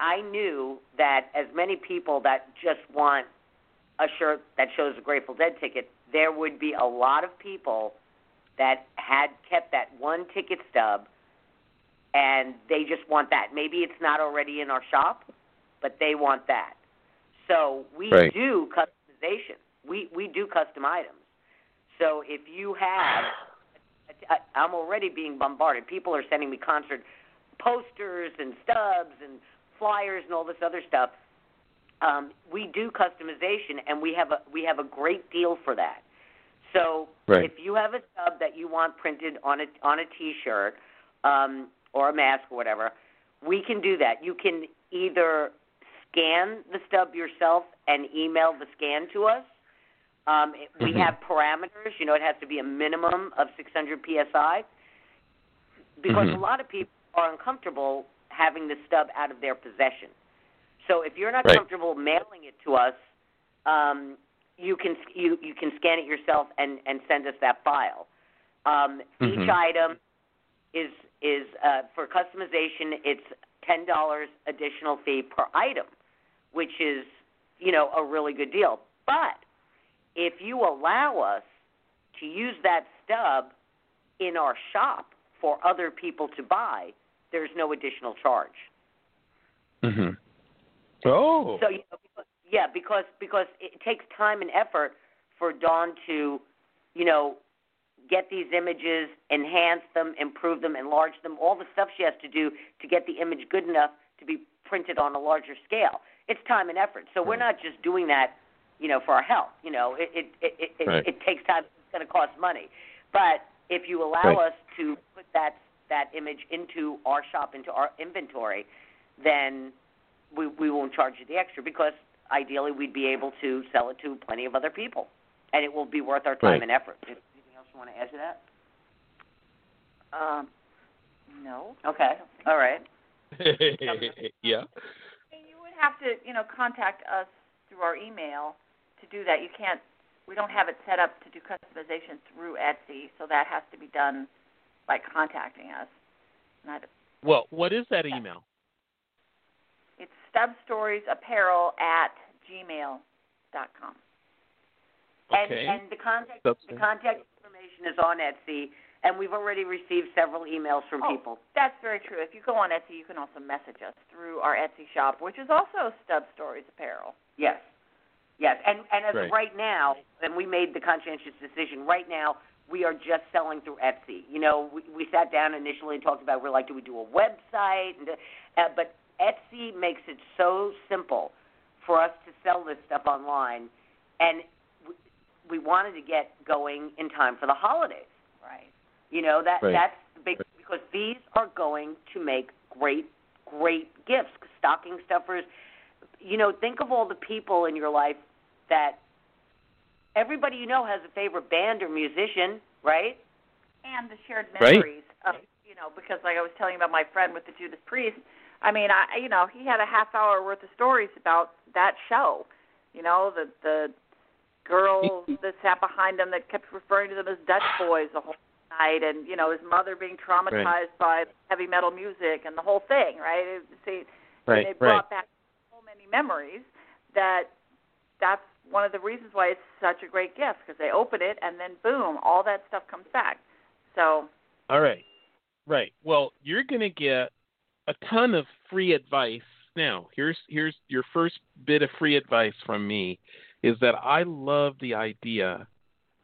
Speaker 4: I knew that as many people that just want a shirt that shows a Grateful Dead ticket, there would be a lot of people that had kept that one ticket stub and they just want that. Maybe it's not already in our shop, but they want that. So we
Speaker 2: Right.
Speaker 4: do customization. We we do custom items. So if you have, I, I'm already being bombarded. People are sending me concert posters and stubs and flyers and all this other stuff. Um, we do customization, and we have a we have a great deal for that. So
Speaker 2: Right.
Speaker 4: if you have a stub that you want printed on a on a T-shirt um, or a mask or whatever, we can do that. You can either scan the stub yourself and email the scan to us. Um, we
Speaker 2: Mhm.
Speaker 4: have parameters. You know, it has to be a minimum of 600 psi because
Speaker 2: Mhm.
Speaker 4: a lot of people are uncomfortable having the stub out of their possession. So if you're not
Speaker 2: Right.
Speaker 4: comfortable mailing it to us, um, you can you you can scan it yourself and and send us that file. Um, Each
Speaker 2: Mhm.
Speaker 4: item is is uh, for customization. It's ten dollars additional fee per item, which is you know a really good deal. But if you allow us to use that stub in our shop for other people to buy, there's no additional charge.
Speaker 2: hmm Oh.
Speaker 4: So you know, yeah, because because it takes time and effort for Dawn to, you know, get these images, enhance them, improve them, enlarge them, all the stuff she has to do to get the image good enough to be printed on a larger scale. It's time and effort. So we're not just doing that, you know, for our health. You know, it it it it, it,
Speaker 2: Right.
Speaker 4: it takes time. It's going to cost money. But if you allow
Speaker 2: Right.
Speaker 4: us to put that that image into our shop, into our inventory, then we we won't charge you the extra because ideally we'd be able to sell it to plenty of other people, and it will be worth our time
Speaker 2: Right.
Speaker 4: and effort. Anything else you want to add to that?
Speaker 5: Um, no.
Speaker 4: Okay, all right.
Speaker 2: yeah.
Speaker 5: You would have to, you know, contact us through our email to do that. You can't. We don't have it set up to do customization through Etsy, so that has to be done by contacting us. Not.
Speaker 2: Well, what is that email?
Speaker 5: It's stubstoriesapparel at gmail dot com.
Speaker 2: Okay.
Speaker 4: And and the contact
Speaker 2: That's
Speaker 4: the contact information is on Etsy, and we've already received several emails from
Speaker 5: Oh.
Speaker 4: people.
Speaker 5: That's very true. If you go on Etsy, you can also message us through our Etsy shop, which is also Stub Stories Apparel.
Speaker 4: Yes. Yes, and and as
Speaker 2: Right.
Speaker 4: right now, and we made the conscientious decision. Right now, we are just selling through Etsy. You know, we, we sat down initially and talked about we're like, do we do a website? And, uh, but Etsy makes it so simple for us to sell this stuff online, and we, we wanted to get going in time for the holidays.
Speaker 5: Right.
Speaker 4: You know that
Speaker 2: Right.
Speaker 4: that's the big because these are going to make great great gifts, stocking stuffers. You know, think of all the people in your life that everybody you know has a favorite band or musician, right?
Speaker 5: and the shared
Speaker 2: Right.
Speaker 5: memories of you know because like I was telling you about my friend with the Judas Priest. I mean, I you know he had a half hour worth of stories about that show. You know the the girl that sat behind him that kept referring to them as Dutch boys the whole night, and you know his mother being traumatized by heavy metal music and the whole thing. Right? It, see,
Speaker 2: Right.
Speaker 5: and it
Speaker 2: Right.
Speaker 5: brought back so many memories that that's one of the reasons why it's such a great gift because they open it and then boom, all that stuff comes back. So
Speaker 2: All right. Right. Well, you're going to get a ton of free advice. Now, here's here's your first bit of free advice from me is that I love the idea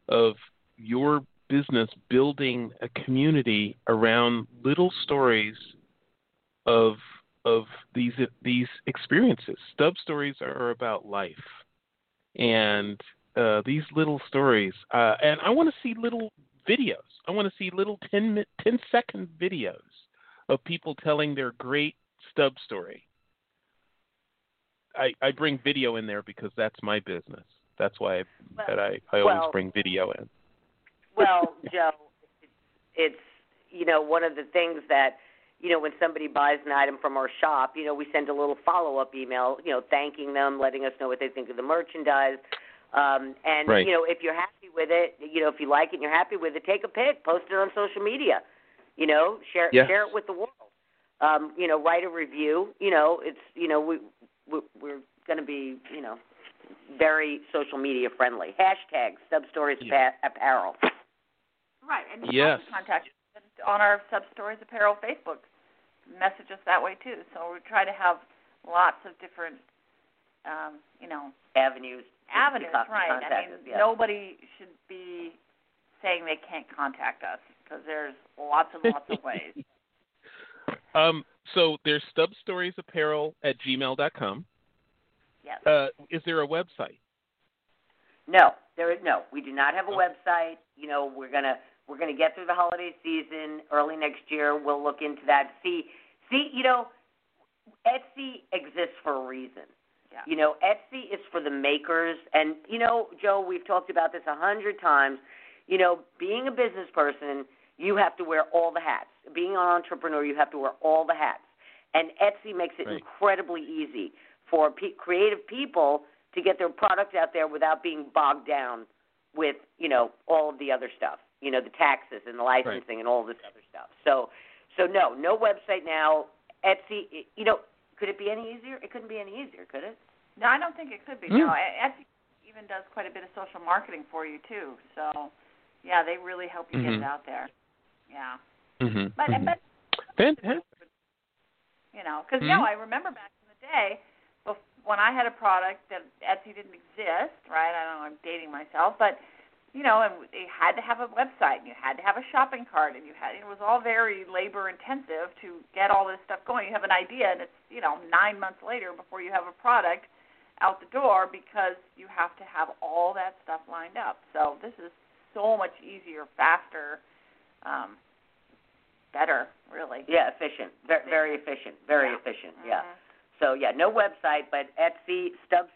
Speaker 2: of your business building a community around little stories of of these these experiences. Stub stories are about life, and uh, these little stories. Uh, and I want to see little videos. I want to see little 10, 10 second videos of people telling their great stub story. I, I bring video in there because that's my business. That's why I,
Speaker 4: Well-
Speaker 2: that I, I always
Speaker 4: well-
Speaker 2: bring video in.
Speaker 4: Well, Joe, it's, it's you know one of the things that you know when somebody buys an item from our shop, you know we send a little follow up email, you know thanking them, letting us know what they think of the merchandise. Um, and
Speaker 2: Right.
Speaker 4: you know if you're happy with it, you know if you like it and you're happy with it, take a pic, post it on social media. You know, share
Speaker 2: Yes.
Speaker 4: share it with the world. Um, you know, write a review. You know, it's you know we, we we're going to be you know very social media friendly. Hashtag Stub Stories
Speaker 2: Yeah.
Speaker 4: Apparel.
Speaker 5: Right, and you
Speaker 2: Yes.
Speaker 5: can contact us on our Stub Stories Apparel Facebook. Message us that way too. So we try to have lots of different, um, you know,
Speaker 4: avenues.
Speaker 5: avenues.
Speaker 4: con-
Speaker 5: Right.
Speaker 4: contact
Speaker 5: I mean,
Speaker 4: us, yeah.
Speaker 5: nobody should be saying they can't contact us because there's lots and lots of ways.
Speaker 2: Um, so there's Stub Stories Apparel at gmail.com.
Speaker 5: Yes.
Speaker 2: Uh, is there a website?
Speaker 4: No, there is no. We do not have a website. You know, we're gonna we're gonna get through the holiday season. Early next year, we'll look into that. See, see, you know, Etsy exists for a reason.
Speaker 5: Yeah.
Speaker 4: You know, Etsy is for the makers, and you know, Joe, we've talked about this a hundred times. You know, being a business person, you have to wear all the hats. Being an entrepreneur, you have to wear all the hats. And Etsy makes it
Speaker 2: Right.
Speaker 4: incredibly easy for pe- creative people to get their product out there without being bogged down with, you know, all of the other stuff. You know, the taxes and the licensing and all this other stuff. So, so no, no website now. Etsy, you know, could it be any easier? It couldn't be any easier, could it?
Speaker 5: No, I don't think it could be.
Speaker 2: Mm.
Speaker 5: No, E- Etsy even does quite a bit of social marketing for you too. So, yeah, they really help you get
Speaker 2: Mhm.
Speaker 5: it out there. Yeah,
Speaker 2: Mm-hmm.
Speaker 5: but but
Speaker 2: Fantastic.
Speaker 5: you know, because
Speaker 2: Mhm.
Speaker 5: no, I remember back in the day when I had a product that Etsy didn't exist. Right? I don't know. I'm dating myself, but you know, and you had to have a website, and you had to have a shopping cart, and you had it was all very labor intensive to get all this stuff going. You have an idea, and it's you know nine months later before you have a product out the door because you have to have all that stuff lined up. So this is so much easier, faster, um, better, really.
Speaker 4: Yeah, efficient. Very, very efficient. Very
Speaker 5: Yeah.
Speaker 4: efficient. Yeah.
Speaker 5: Mhm.
Speaker 4: So yeah, no website, but Etsy Stub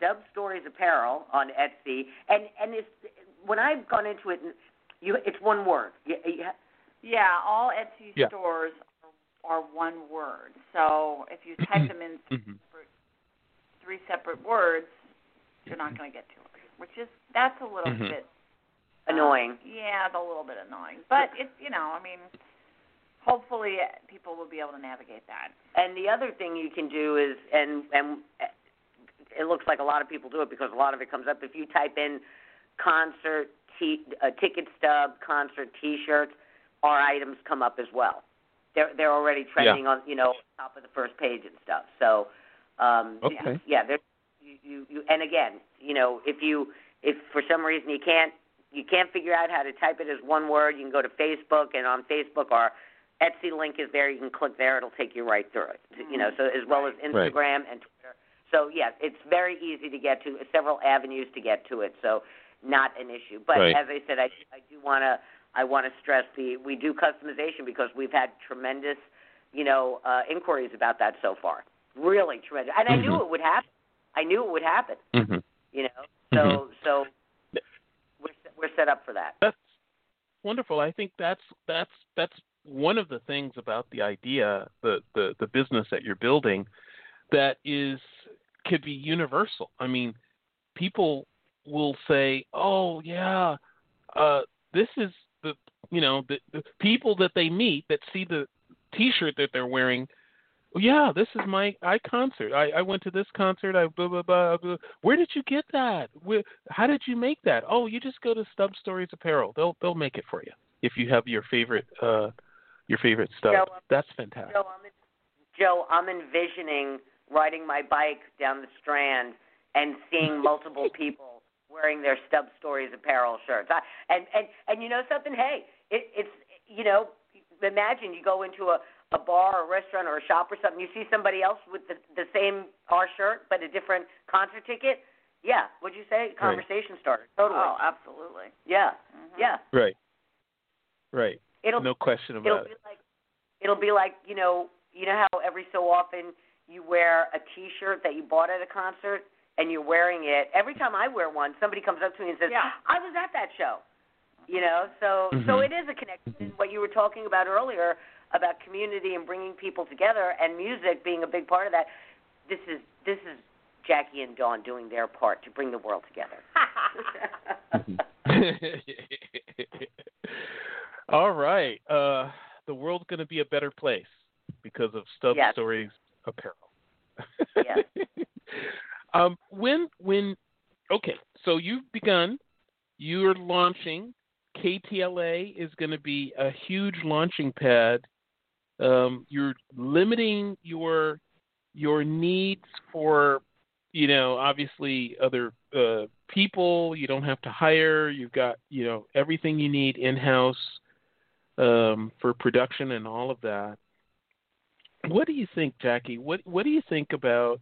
Speaker 4: Step Stub Stories Apparel on Etsy, and and it's when I've gone into it, you it's one word. You, you, ha-
Speaker 5: Yeah, all Etsy
Speaker 2: Yeah.
Speaker 5: stores are, are one word. So if you type them in
Speaker 2: hmm
Speaker 5: three separate words, you're not going to get to it. Which is that's a little
Speaker 2: Mhm.
Speaker 5: bit uh,
Speaker 4: annoying.
Speaker 5: yeah, it's a little bit annoying. But it's you know, I mean, hopefully uh, people will be able to navigate that.
Speaker 4: And the other thing you can do is, and and it looks like a lot of people do it because a lot of it comes up. If you type in concert t- uh, ticket stub, concert T-shirts, our items come up as well. They're they're already trending on you know top of the first page and stuff. So um,
Speaker 2: Okay.
Speaker 4: yeah, there's you, you you and again, you know, if you if for some reason you can't you can't figure out how to type it as one word, you can go to Facebook and on Facebook our Etsy link is there. You can click there; it'll take you right through it. You know, so as well as
Speaker 2: Right.
Speaker 4: Instagram and Twitter. So yes, it's very easy to get to. Several avenues to get to it. So not an issue. But
Speaker 2: Right.
Speaker 4: as I said, I I do want to I want to stress the we do customization because we've had tremendous you know uh, inquiries about that so far. Really tremendous, and I knew
Speaker 2: Mhm.
Speaker 4: it would happen. I knew it would happen.
Speaker 2: hmm
Speaker 4: You know, so so we're we're set up for that.
Speaker 2: That's wonderful. I think that's that's that's one of the things about the idea, the the the business that you're building, that is could be universal. I mean, people will say, "Oh yeah, uh, this is the you know the, the people that they meet that see the T-shirt that they're wearing." "Oh, Yeah, this is my I concert. I, I went to this concert. I blah blah blah. blah. Where did you get that? Where, how did you make that? Oh, you just go to Stub Stories Apparel. They'll they'll make it for you if you have your favorite uh your favorite stuff.
Speaker 4: Joe,
Speaker 2: That's fantastic.
Speaker 4: Joe, I'm Joe, I'm envisioning riding my bike down the Strand and seeing multiple people wearing their Stub Stories apparel shirts. I, and and and you know something? Hey, it, it's you know, imagine you go into a a bar or a restaurant or a shop or something, you see somebody else with the the same our shirt but a different concert ticket. Yeah, what'd you say? Conversation started. Totally.
Speaker 5: Oh, absolutely.
Speaker 4: Yeah,
Speaker 5: Mhm.
Speaker 4: yeah.
Speaker 2: Right. Right.
Speaker 4: It'll
Speaker 2: no question about
Speaker 4: it'll
Speaker 2: about
Speaker 4: be like it'll be like you know you know how every so often you wear a T-shirt that you bought at a concert and you're wearing it. Every time I wear one, somebody comes up to me and says,
Speaker 5: Yeah.
Speaker 4: "I was at that show." You know, so so
Speaker 2: Mhm.
Speaker 4: it is a connection. And What you were talking about earlier about community and bringing people together, and music being a big part of that. This is this is Jackie and Dawn doing their part to bring the world together.
Speaker 2: All right. Uh, the world's going to be a better place because of Stub
Speaker 4: Yes.
Speaker 2: Stories apparel.
Speaker 4: Yes.
Speaker 2: um, when when okay, so you've begun. You're launching. KTLA is going to be a huge launching pad. Um, you're limiting your your needs for you know obviously other uh, people. You don't have to hire. You've got you know everything you need in house um, for production and all of that. What do you think, Jackie? What What do you think about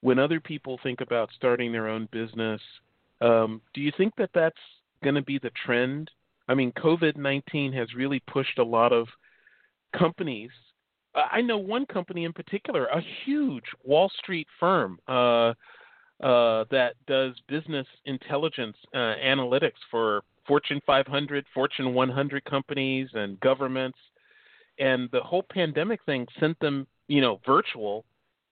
Speaker 2: when other people think about starting their own business? Um, do you think that that's going to be the trend? I mean, COVID nineteen has really pushed a lot of companies. I know one company in particular, a huge Wall Street firm uh, uh, that does business intelligence uh, analytics for Fortune 500, Fortune 100 companies and governments. And the whole pandemic thing sent them, you know, virtual.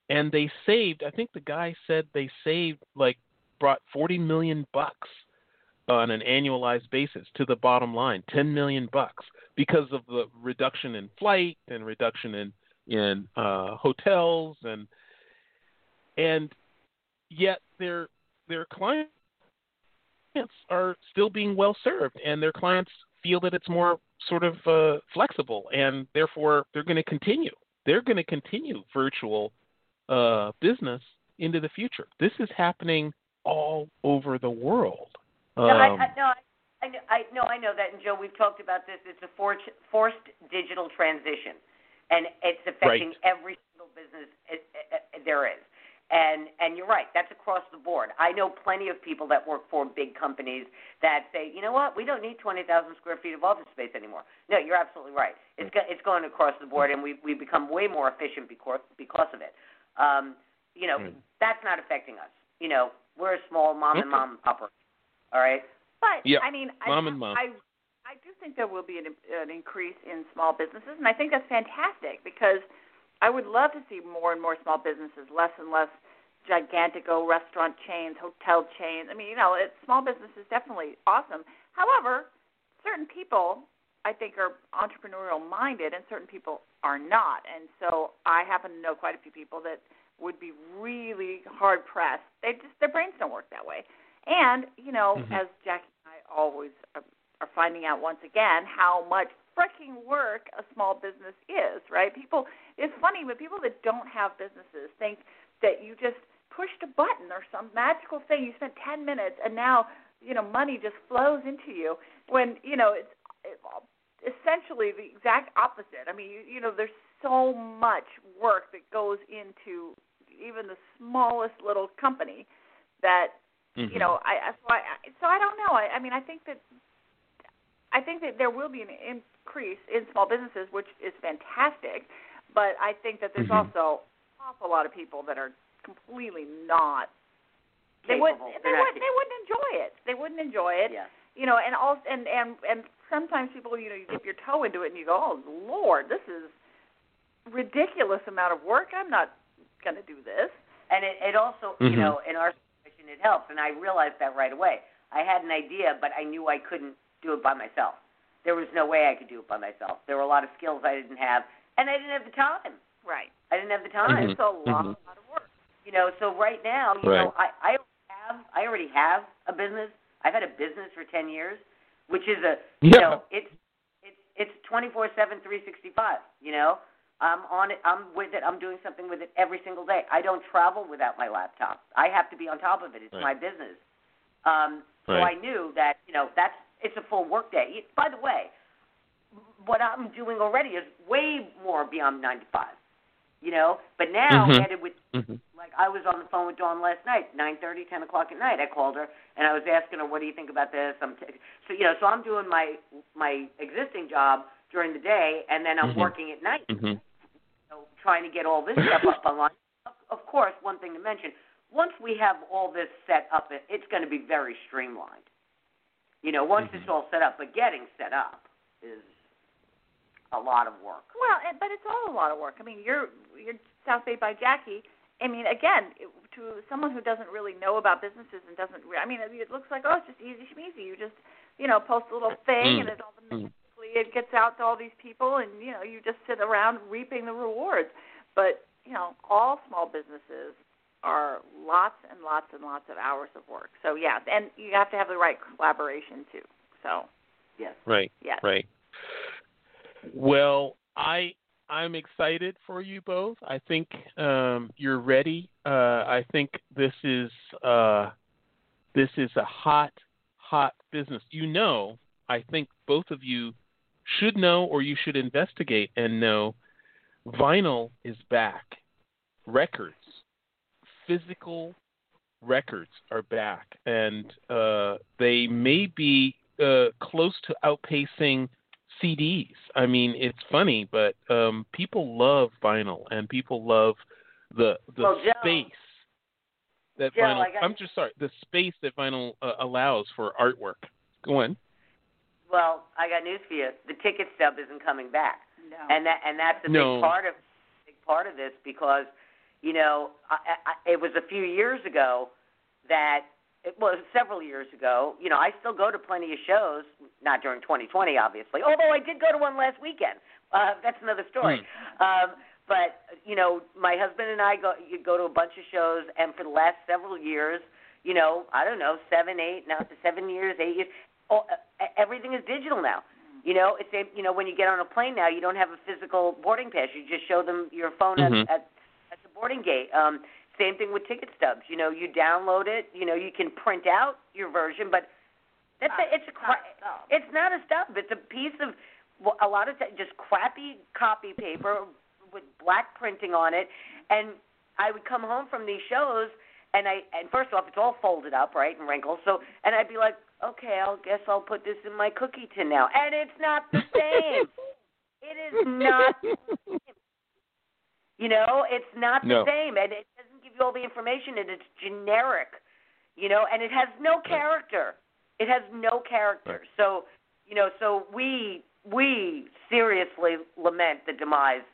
Speaker 2: And they saved, I think the guy said they saved like brought 40 million bucks on an annualized basis to the bottom line, 10 million bucks because of the reduction in flight and reduction in in uh, hotels and and yet their their clients are still being well served and their clients feel that it's more sort of uh, flexible and therefore they're going to continue they're going to continue virtual uh, business into the future this is happening all over the world
Speaker 4: no, I,
Speaker 2: Um,
Speaker 4: I, no, I, I, know, I know, I know that, and Joe, we've talked about this. It's a forced, forced digital transition, and it's affecting
Speaker 2: Right.
Speaker 4: every single business it, it, there is. And and you're right, that's across the board. I know plenty of people that work for big companies that say, you know what, we don't need 20,000 square feet of office space anymore. No, you're absolutely right. It's go, it's going across the board, and we we become way more efficient because because of it. Um, you know,
Speaker 2: Right.
Speaker 4: that's not affecting us. You know, we're a small mom and
Speaker 2: Okay.
Speaker 4: mom operation. All right.
Speaker 5: But
Speaker 2: Yep.
Speaker 5: I mean,
Speaker 2: Mom
Speaker 5: I,
Speaker 2: and mom.
Speaker 5: I I do think there will be an, an increase in small businesses, and I think that's fantastic because I would love to see more and more small businesses, less and less gigantico restaurant chains, hotel chains. I mean, you know, it's small business is definitely awesome. However, certain people I think are entrepreneurial minded, and certain people are not. And so I happen to know quite a few people that would be really hard pressed. They just their brains don't work that way. And you know,
Speaker 2: Mhm.
Speaker 5: as Jackie and I always are, are finding out once again how much freaking work a small business is, right? People, it's funny, but people that don't have businesses think that you just pushed a button or some magical thing. You spent 10 minutes and now, you know, money just flows into you when, you know, it's it, essentially the exact opposite. I mean, you, you know, there's so much work that goes into even the smallest little company that
Speaker 2: Mhm.
Speaker 5: you know, I so I I- so I don't know. I, I mean, I think that I think that there will be an increase in small businesses, which is fantastic. But I think that there's
Speaker 2: Mhm.
Speaker 5: also an awful lot of people that are completely not. They would
Speaker 4: Capable.
Speaker 5: they
Speaker 4: They're
Speaker 5: would they wouldn't enjoy it. They wouldn't enjoy it.
Speaker 4: Yeah.
Speaker 5: You know, and all and and and sometimes people, you know, you dip your toe into it and you go, "Oh Lord, this is ridiculous amount of work. I'm not going to do this."
Speaker 4: And it, it also,
Speaker 2: Mhm.
Speaker 4: you know, in our situation, it helps. And I realized that right away. I had an idea, but I knew I couldn't do it by myself. There was no way I could do it by myself. There were a lot of skills I didn't have, and I didn't have the time.
Speaker 5: Right.
Speaker 4: I didn't have the time.
Speaker 2: Mhm.
Speaker 5: It's a lot,
Speaker 2: Mhm.
Speaker 5: lot of work.
Speaker 4: You know, so right now, you know, I I have I already have a business. I've had a business for ten years, which is a you know it's it's it's twenty four seven three sixty five. You know, I'm on it. I'm with it. I'm doing something with it every single day. I don't travel without my laptop. I have to be on top of it. It's
Speaker 2: Right.
Speaker 4: my business. Um, so I knew that you know that's it's a full work day. By the way, what I'm doing already is way more beyond nine to five. You know, but now
Speaker 2: Mhm.
Speaker 4: added with
Speaker 2: hmm
Speaker 4: like I was on the phone with Dawn last night, nine thirty, ten o'clock at night. I called her and I was asking her, "What do you think about this?" I'm t- so you know, so I'm doing my my existing job during the day, and then I'm
Speaker 2: Mhm.
Speaker 4: working at night,
Speaker 2: hmm
Speaker 4: so trying to get all this stuff up online. Of course, one thing to mention: once we have all this set up, it's going to be very streamlined. You know, once it's
Speaker 2: Mhm.
Speaker 4: all set up, but getting set up is a lot of work.
Speaker 5: Well, but it's all a lot of work. I mean, you're you're South Bay by Jackie. I mean, again, it, to someone who doesn't really know about businesses and doesn't, re- I mean, it looks like oh, it's just easy schmeezy. You just, you know, post a little thing
Speaker 2: Mm.
Speaker 5: and it all
Speaker 2: Mm.
Speaker 5: magically it gets out to all these people, and you know, you just sit around reaping the rewards. But you know, all small businesses are lots and lots and lots of hours of work. So yeah, and you have to have the right collaboration too. So
Speaker 4: Yes.
Speaker 2: Right.
Speaker 5: yes.
Speaker 2: Right. Well, I I'm excited for you both. I think um, you're ready. Uh, I think this is uh, this is a hot hot business. You know, I think both of you should know or you should investigate and know vinyl is back. Records, physical records are back, and uh, they may be uh, close to outpacing CDs. I mean, it's funny, but um, people love vinyl, and people love the the
Speaker 4: Well, Joe-
Speaker 2: space that
Speaker 4: Joe,
Speaker 2: vinyl.
Speaker 4: I got-
Speaker 2: I'm just sorry, the space that vinyl uh, allows for artwork. Go on.
Speaker 4: Well, I got news for you. The ticket stub isn't coming back.
Speaker 5: No.
Speaker 4: and that and that's a
Speaker 2: No.
Speaker 4: big part of big part of this because you know I, I, it was a few years ago that it was several years ago. You know, I still go to plenty of shows, not during 2020, obviously. Although I did go to one last weekend. Uh, that's another story. Um, but you know, my husband and I go you go to a bunch of shows, and for the last several years, you know, I don't know, seven, eight, now to seven years, eight years, all, uh, everything is digital now. You know, it's you know when you get on a plane now, you don't have a physical boarding pass. You just show them your phone
Speaker 2: Mhm.
Speaker 4: at, at boarding gate. Um, same thing with ticket stubs. You know, you download it. You know, you can print out your version, but that's a, it's a cra- it's not a stub. It's a piece of well, a lot of t- just crappy copy paper with black printing on it. And I would come home from these shows, and I and first off, it's all folded up, right, and wrinkled. So, and I'd be like, okay, I'll guess I'll put this in my cookie tin now, and it's not the same. it is not. You know, it's not the
Speaker 2: No.
Speaker 4: same, and it doesn't give you all the information, and it's generic. You know, and it has no character. It has no character.
Speaker 2: Right.
Speaker 4: So, you know, so we we seriously lament the demise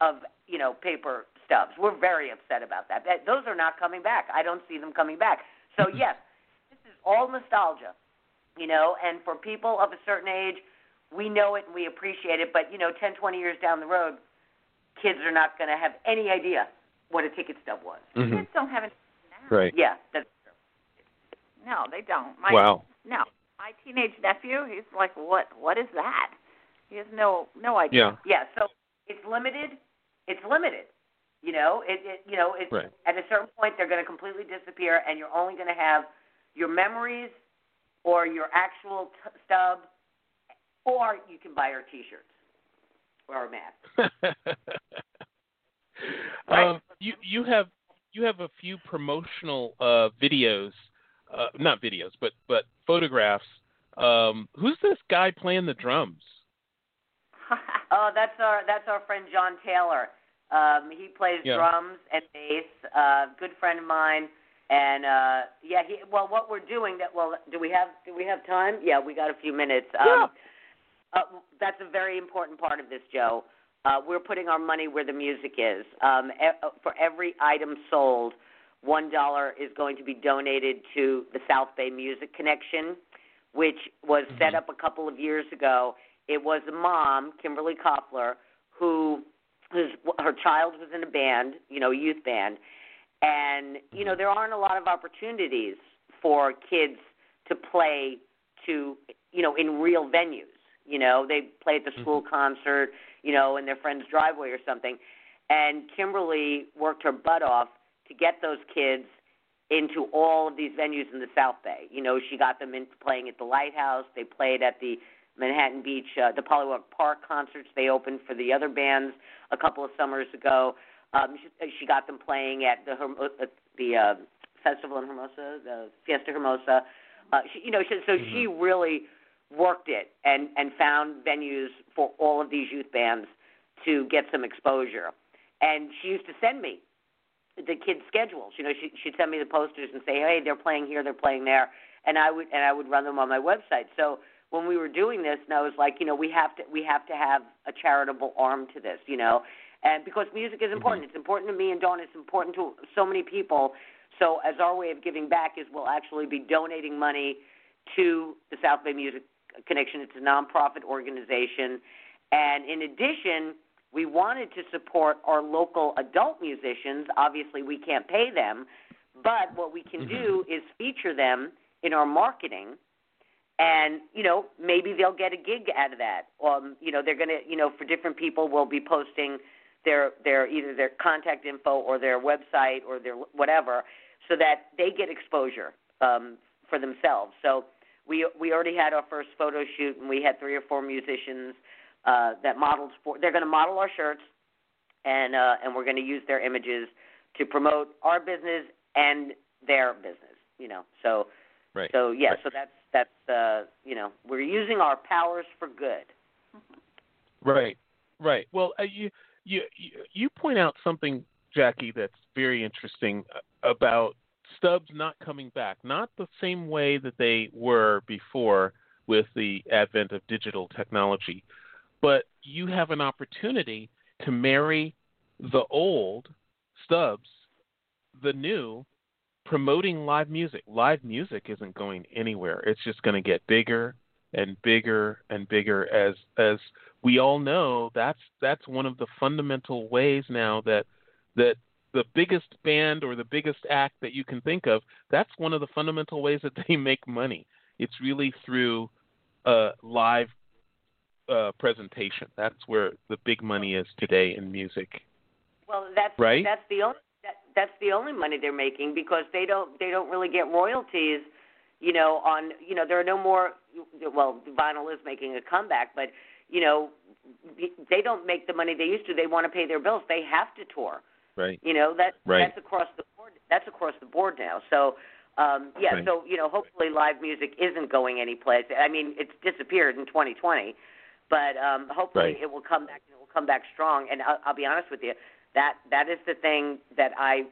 Speaker 4: of you know paper stubs. We're very upset about that. that. Those are not coming back. I don't see them coming back. So mm-hmm. yes, this is all nostalgia, you know. And for people of a certain age, we know it and we appreciate it. But you know, ten, twenty years down the road, kids are not going to have any idea what a ticket stub was.
Speaker 2: Mhm.
Speaker 5: Kids don't have it now.
Speaker 2: Right.
Speaker 4: Yeah, that's true.
Speaker 5: No, they don't. My,
Speaker 2: Wow.
Speaker 5: No, my teenage nephew, he's like, what? What is that? He has no no idea.
Speaker 2: Yeah.
Speaker 4: yeah. So it's limited. It's limited. You know, it, it you know, it,
Speaker 2: Right.
Speaker 4: at a certain point they're going to completely disappear, and you're only going to have your memories or your actual t- stub, or you can buy our T-shirts or a mat. Right.
Speaker 2: um, you you have you have a few promotional uh, videos, uh, not videos, but but photographs. Um, who's this guy playing the drums?
Speaker 4: Oh, that's our that's our friend John Taylor. Um, he plays
Speaker 2: Yeah.
Speaker 4: drums and bass. Uh, good friend of mine. And uh, yeah, he, well, what we're doing that. Well, do we have do we have time? Yeah, we got a few minutes. Um, uh, that's a very important part of this, Joe. Uh, we're putting our money where the music is. Um, e- for every item sold, one dollar is going to be donated to the South Bay Music Connection, which was set
Speaker 2: Mhm.
Speaker 4: up a couple of years ago. It was a mom, Kimberly Koffler, who whose her child was in a band, you know, a youth band, and you know there aren't a lot of opportunities for kids to play to you know in real venues. You know, they play at the school concert, you know, in their friend's driveway or something. And Kimberly worked her butt off to get those kids into all of these venues in the South Bay. You know, she got them into playing at the Lighthouse. They played at the Manhattan Beach, uh, the Polliwog Park concerts. They opened for the other bands a couple of summers ago. Um, she, she got them playing at the uh, the uh, festival in Hermosa, the Fiesta Hermosa. Uh, she, you know, she, so mm-hmm. she really worked it and and found venues for all of these youth bands to get some exposure. And she used to send me the kids' schedules. You know, she she'd send me the posters and say, "Hey, they're playing here, they're playing there," and I would and I would run them on my website. So when we were doing this, and I was like, you know, we have to we have to have a charitable arm to this, you know, and because music is important, mm-hmm. it's important to me and Dawn. It's important to so many people. So as our way of giving back is we'll actually be donating money to the South Bay Music Connection. It's a nonprofit organization, and in addition we wanted to support our local adult musicians. Obviously, we can't pay them, but what we can mm-hmm. do is feature them in our marketing and you know maybe they'll get a gig out of that um you know they're going to you know for different people we'll be posting their their either their contact info or their website or their whatever so that they get exposure um for themselves so we we already had our first photo shoot and we had three or four musicians uh, that modeled for. They're going to model our shirts, and uh, and we're going to use their images to promote our business and their business. You know, so
Speaker 2: right.
Speaker 4: So yeah,
Speaker 2: right.
Speaker 4: so that's that's uh, you know we're using our powers for good.
Speaker 2: Right, right. Well, uh, you you you point out something, Jackie, that's very interesting uh, about stubs not coming back, not the same way that they were before with the advent of digital technology, but you have an opportunity to marry the old stubs, the new, promoting live music. Live music isn't going anywhere. It's just going to get bigger and bigger and bigger as as we all know that's that's one of the fundamental ways now that that the biggest band or the biggest act that you can think of that's one of the fundamental ways that they make money it's really through uh, live uh, presentation. That's where the big money is today in music.
Speaker 4: Well, that's
Speaker 2: right.
Speaker 4: That's the only that, that's the only money they're making because they don't they don't really get royalties. You know, on you know there are no more. Well, vinyl is making a comeback, but you know they don't make the money they used to. They want to pay their bills. They have to tour.
Speaker 2: Right.
Speaker 4: You know that
Speaker 2: right.
Speaker 4: that's across the board. That's across the board now. So um yeah,
Speaker 2: right.
Speaker 4: so you know hopefully live music isn't going anyplace. I mean it's disappeared in 2020 but um, hopefully
Speaker 2: right.
Speaker 4: it will come back. It will come back strong. And I'll, I'll be honest with you, that that is the thing that I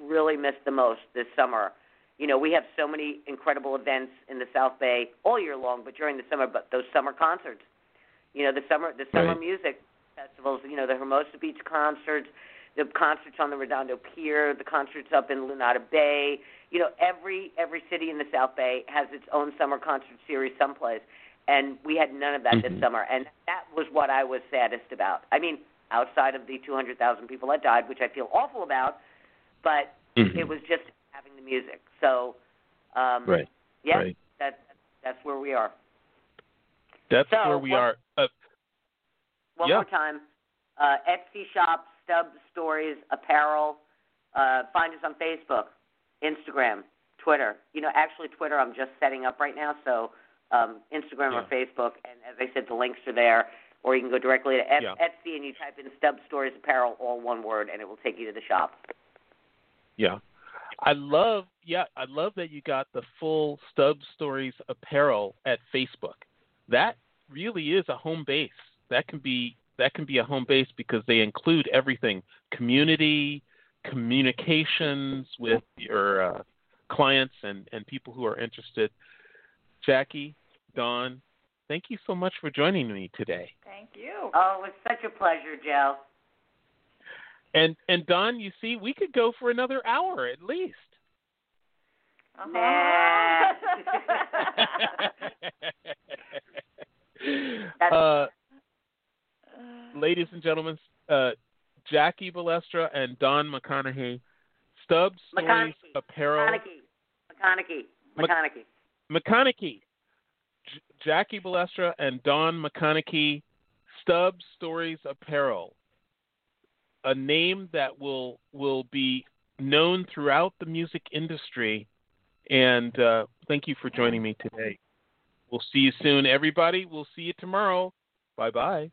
Speaker 4: really miss the most this summer. You know, we have so many incredible events in the South Bay all year long, but during the summer, but those summer concerts. You know, the summer the summer
Speaker 2: right.
Speaker 4: music festivals. You know, the Hermosa Beach concerts, the concerts on the Redondo Pier, the concerts up in Lunada Bay. You know, every every city in the South Bay has its own summer concert series someplace and we had none of that
Speaker 2: mm-hmm.
Speaker 4: this summer, and that was what I was saddest about. I mean, outside of the 200,000 people that died, which I feel awful about, but
Speaker 2: mm-hmm.
Speaker 4: it was just having the music. So, um,
Speaker 2: right,
Speaker 4: yeah,
Speaker 2: right.
Speaker 4: that that's where we are.
Speaker 2: That's
Speaker 4: so,
Speaker 2: where we
Speaker 4: one,
Speaker 2: are. Uh,
Speaker 4: one
Speaker 2: yeah.
Speaker 4: more time, uh, Etsy shop, Stub Stories Apparel. Uh, find us on Facebook, Instagram, Twitter. You know, actually, Twitter I'm just setting up right now, so um, Instagram
Speaker 2: yeah.
Speaker 4: or Facebook, and as I said, the links are there. Or you can go directly to
Speaker 2: yeah.
Speaker 4: Etsy and you type in Stub Stories Apparel, all one word, and it will take you to the shop.
Speaker 2: Yeah, I love. Yeah, I love that you got the full Stub Stories apparel at Facebook. That really is a home base. That can be that can be a home base because they include everything: community, communications with your uh, clients and and people who are interested. Jackie, Dawn thank you so much for joining me today.
Speaker 5: Thank you.
Speaker 4: Oh, it was such a pleasure, Joe.
Speaker 2: And and Dawn, you see, we could go for another hour at least.
Speaker 5: Uh-huh.
Speaker 4: Nah.
Speaker 2: uh, ladies and gentlemen, uh, Jackie Balestra and Dawn McConachie, Stub Stories. Apparel.
Speaker 4: McConaughey. McConaughey. McConaughey.
Speaker 2: McConaughey. J- Jackie Balestra and Dawn McConachie, Stub Stories Apparel. A name that will will be known throughout the music industry. And uh, thank you for joining me today. We'll see you soon, everybody. We'll see you tomorrow. Bye bye.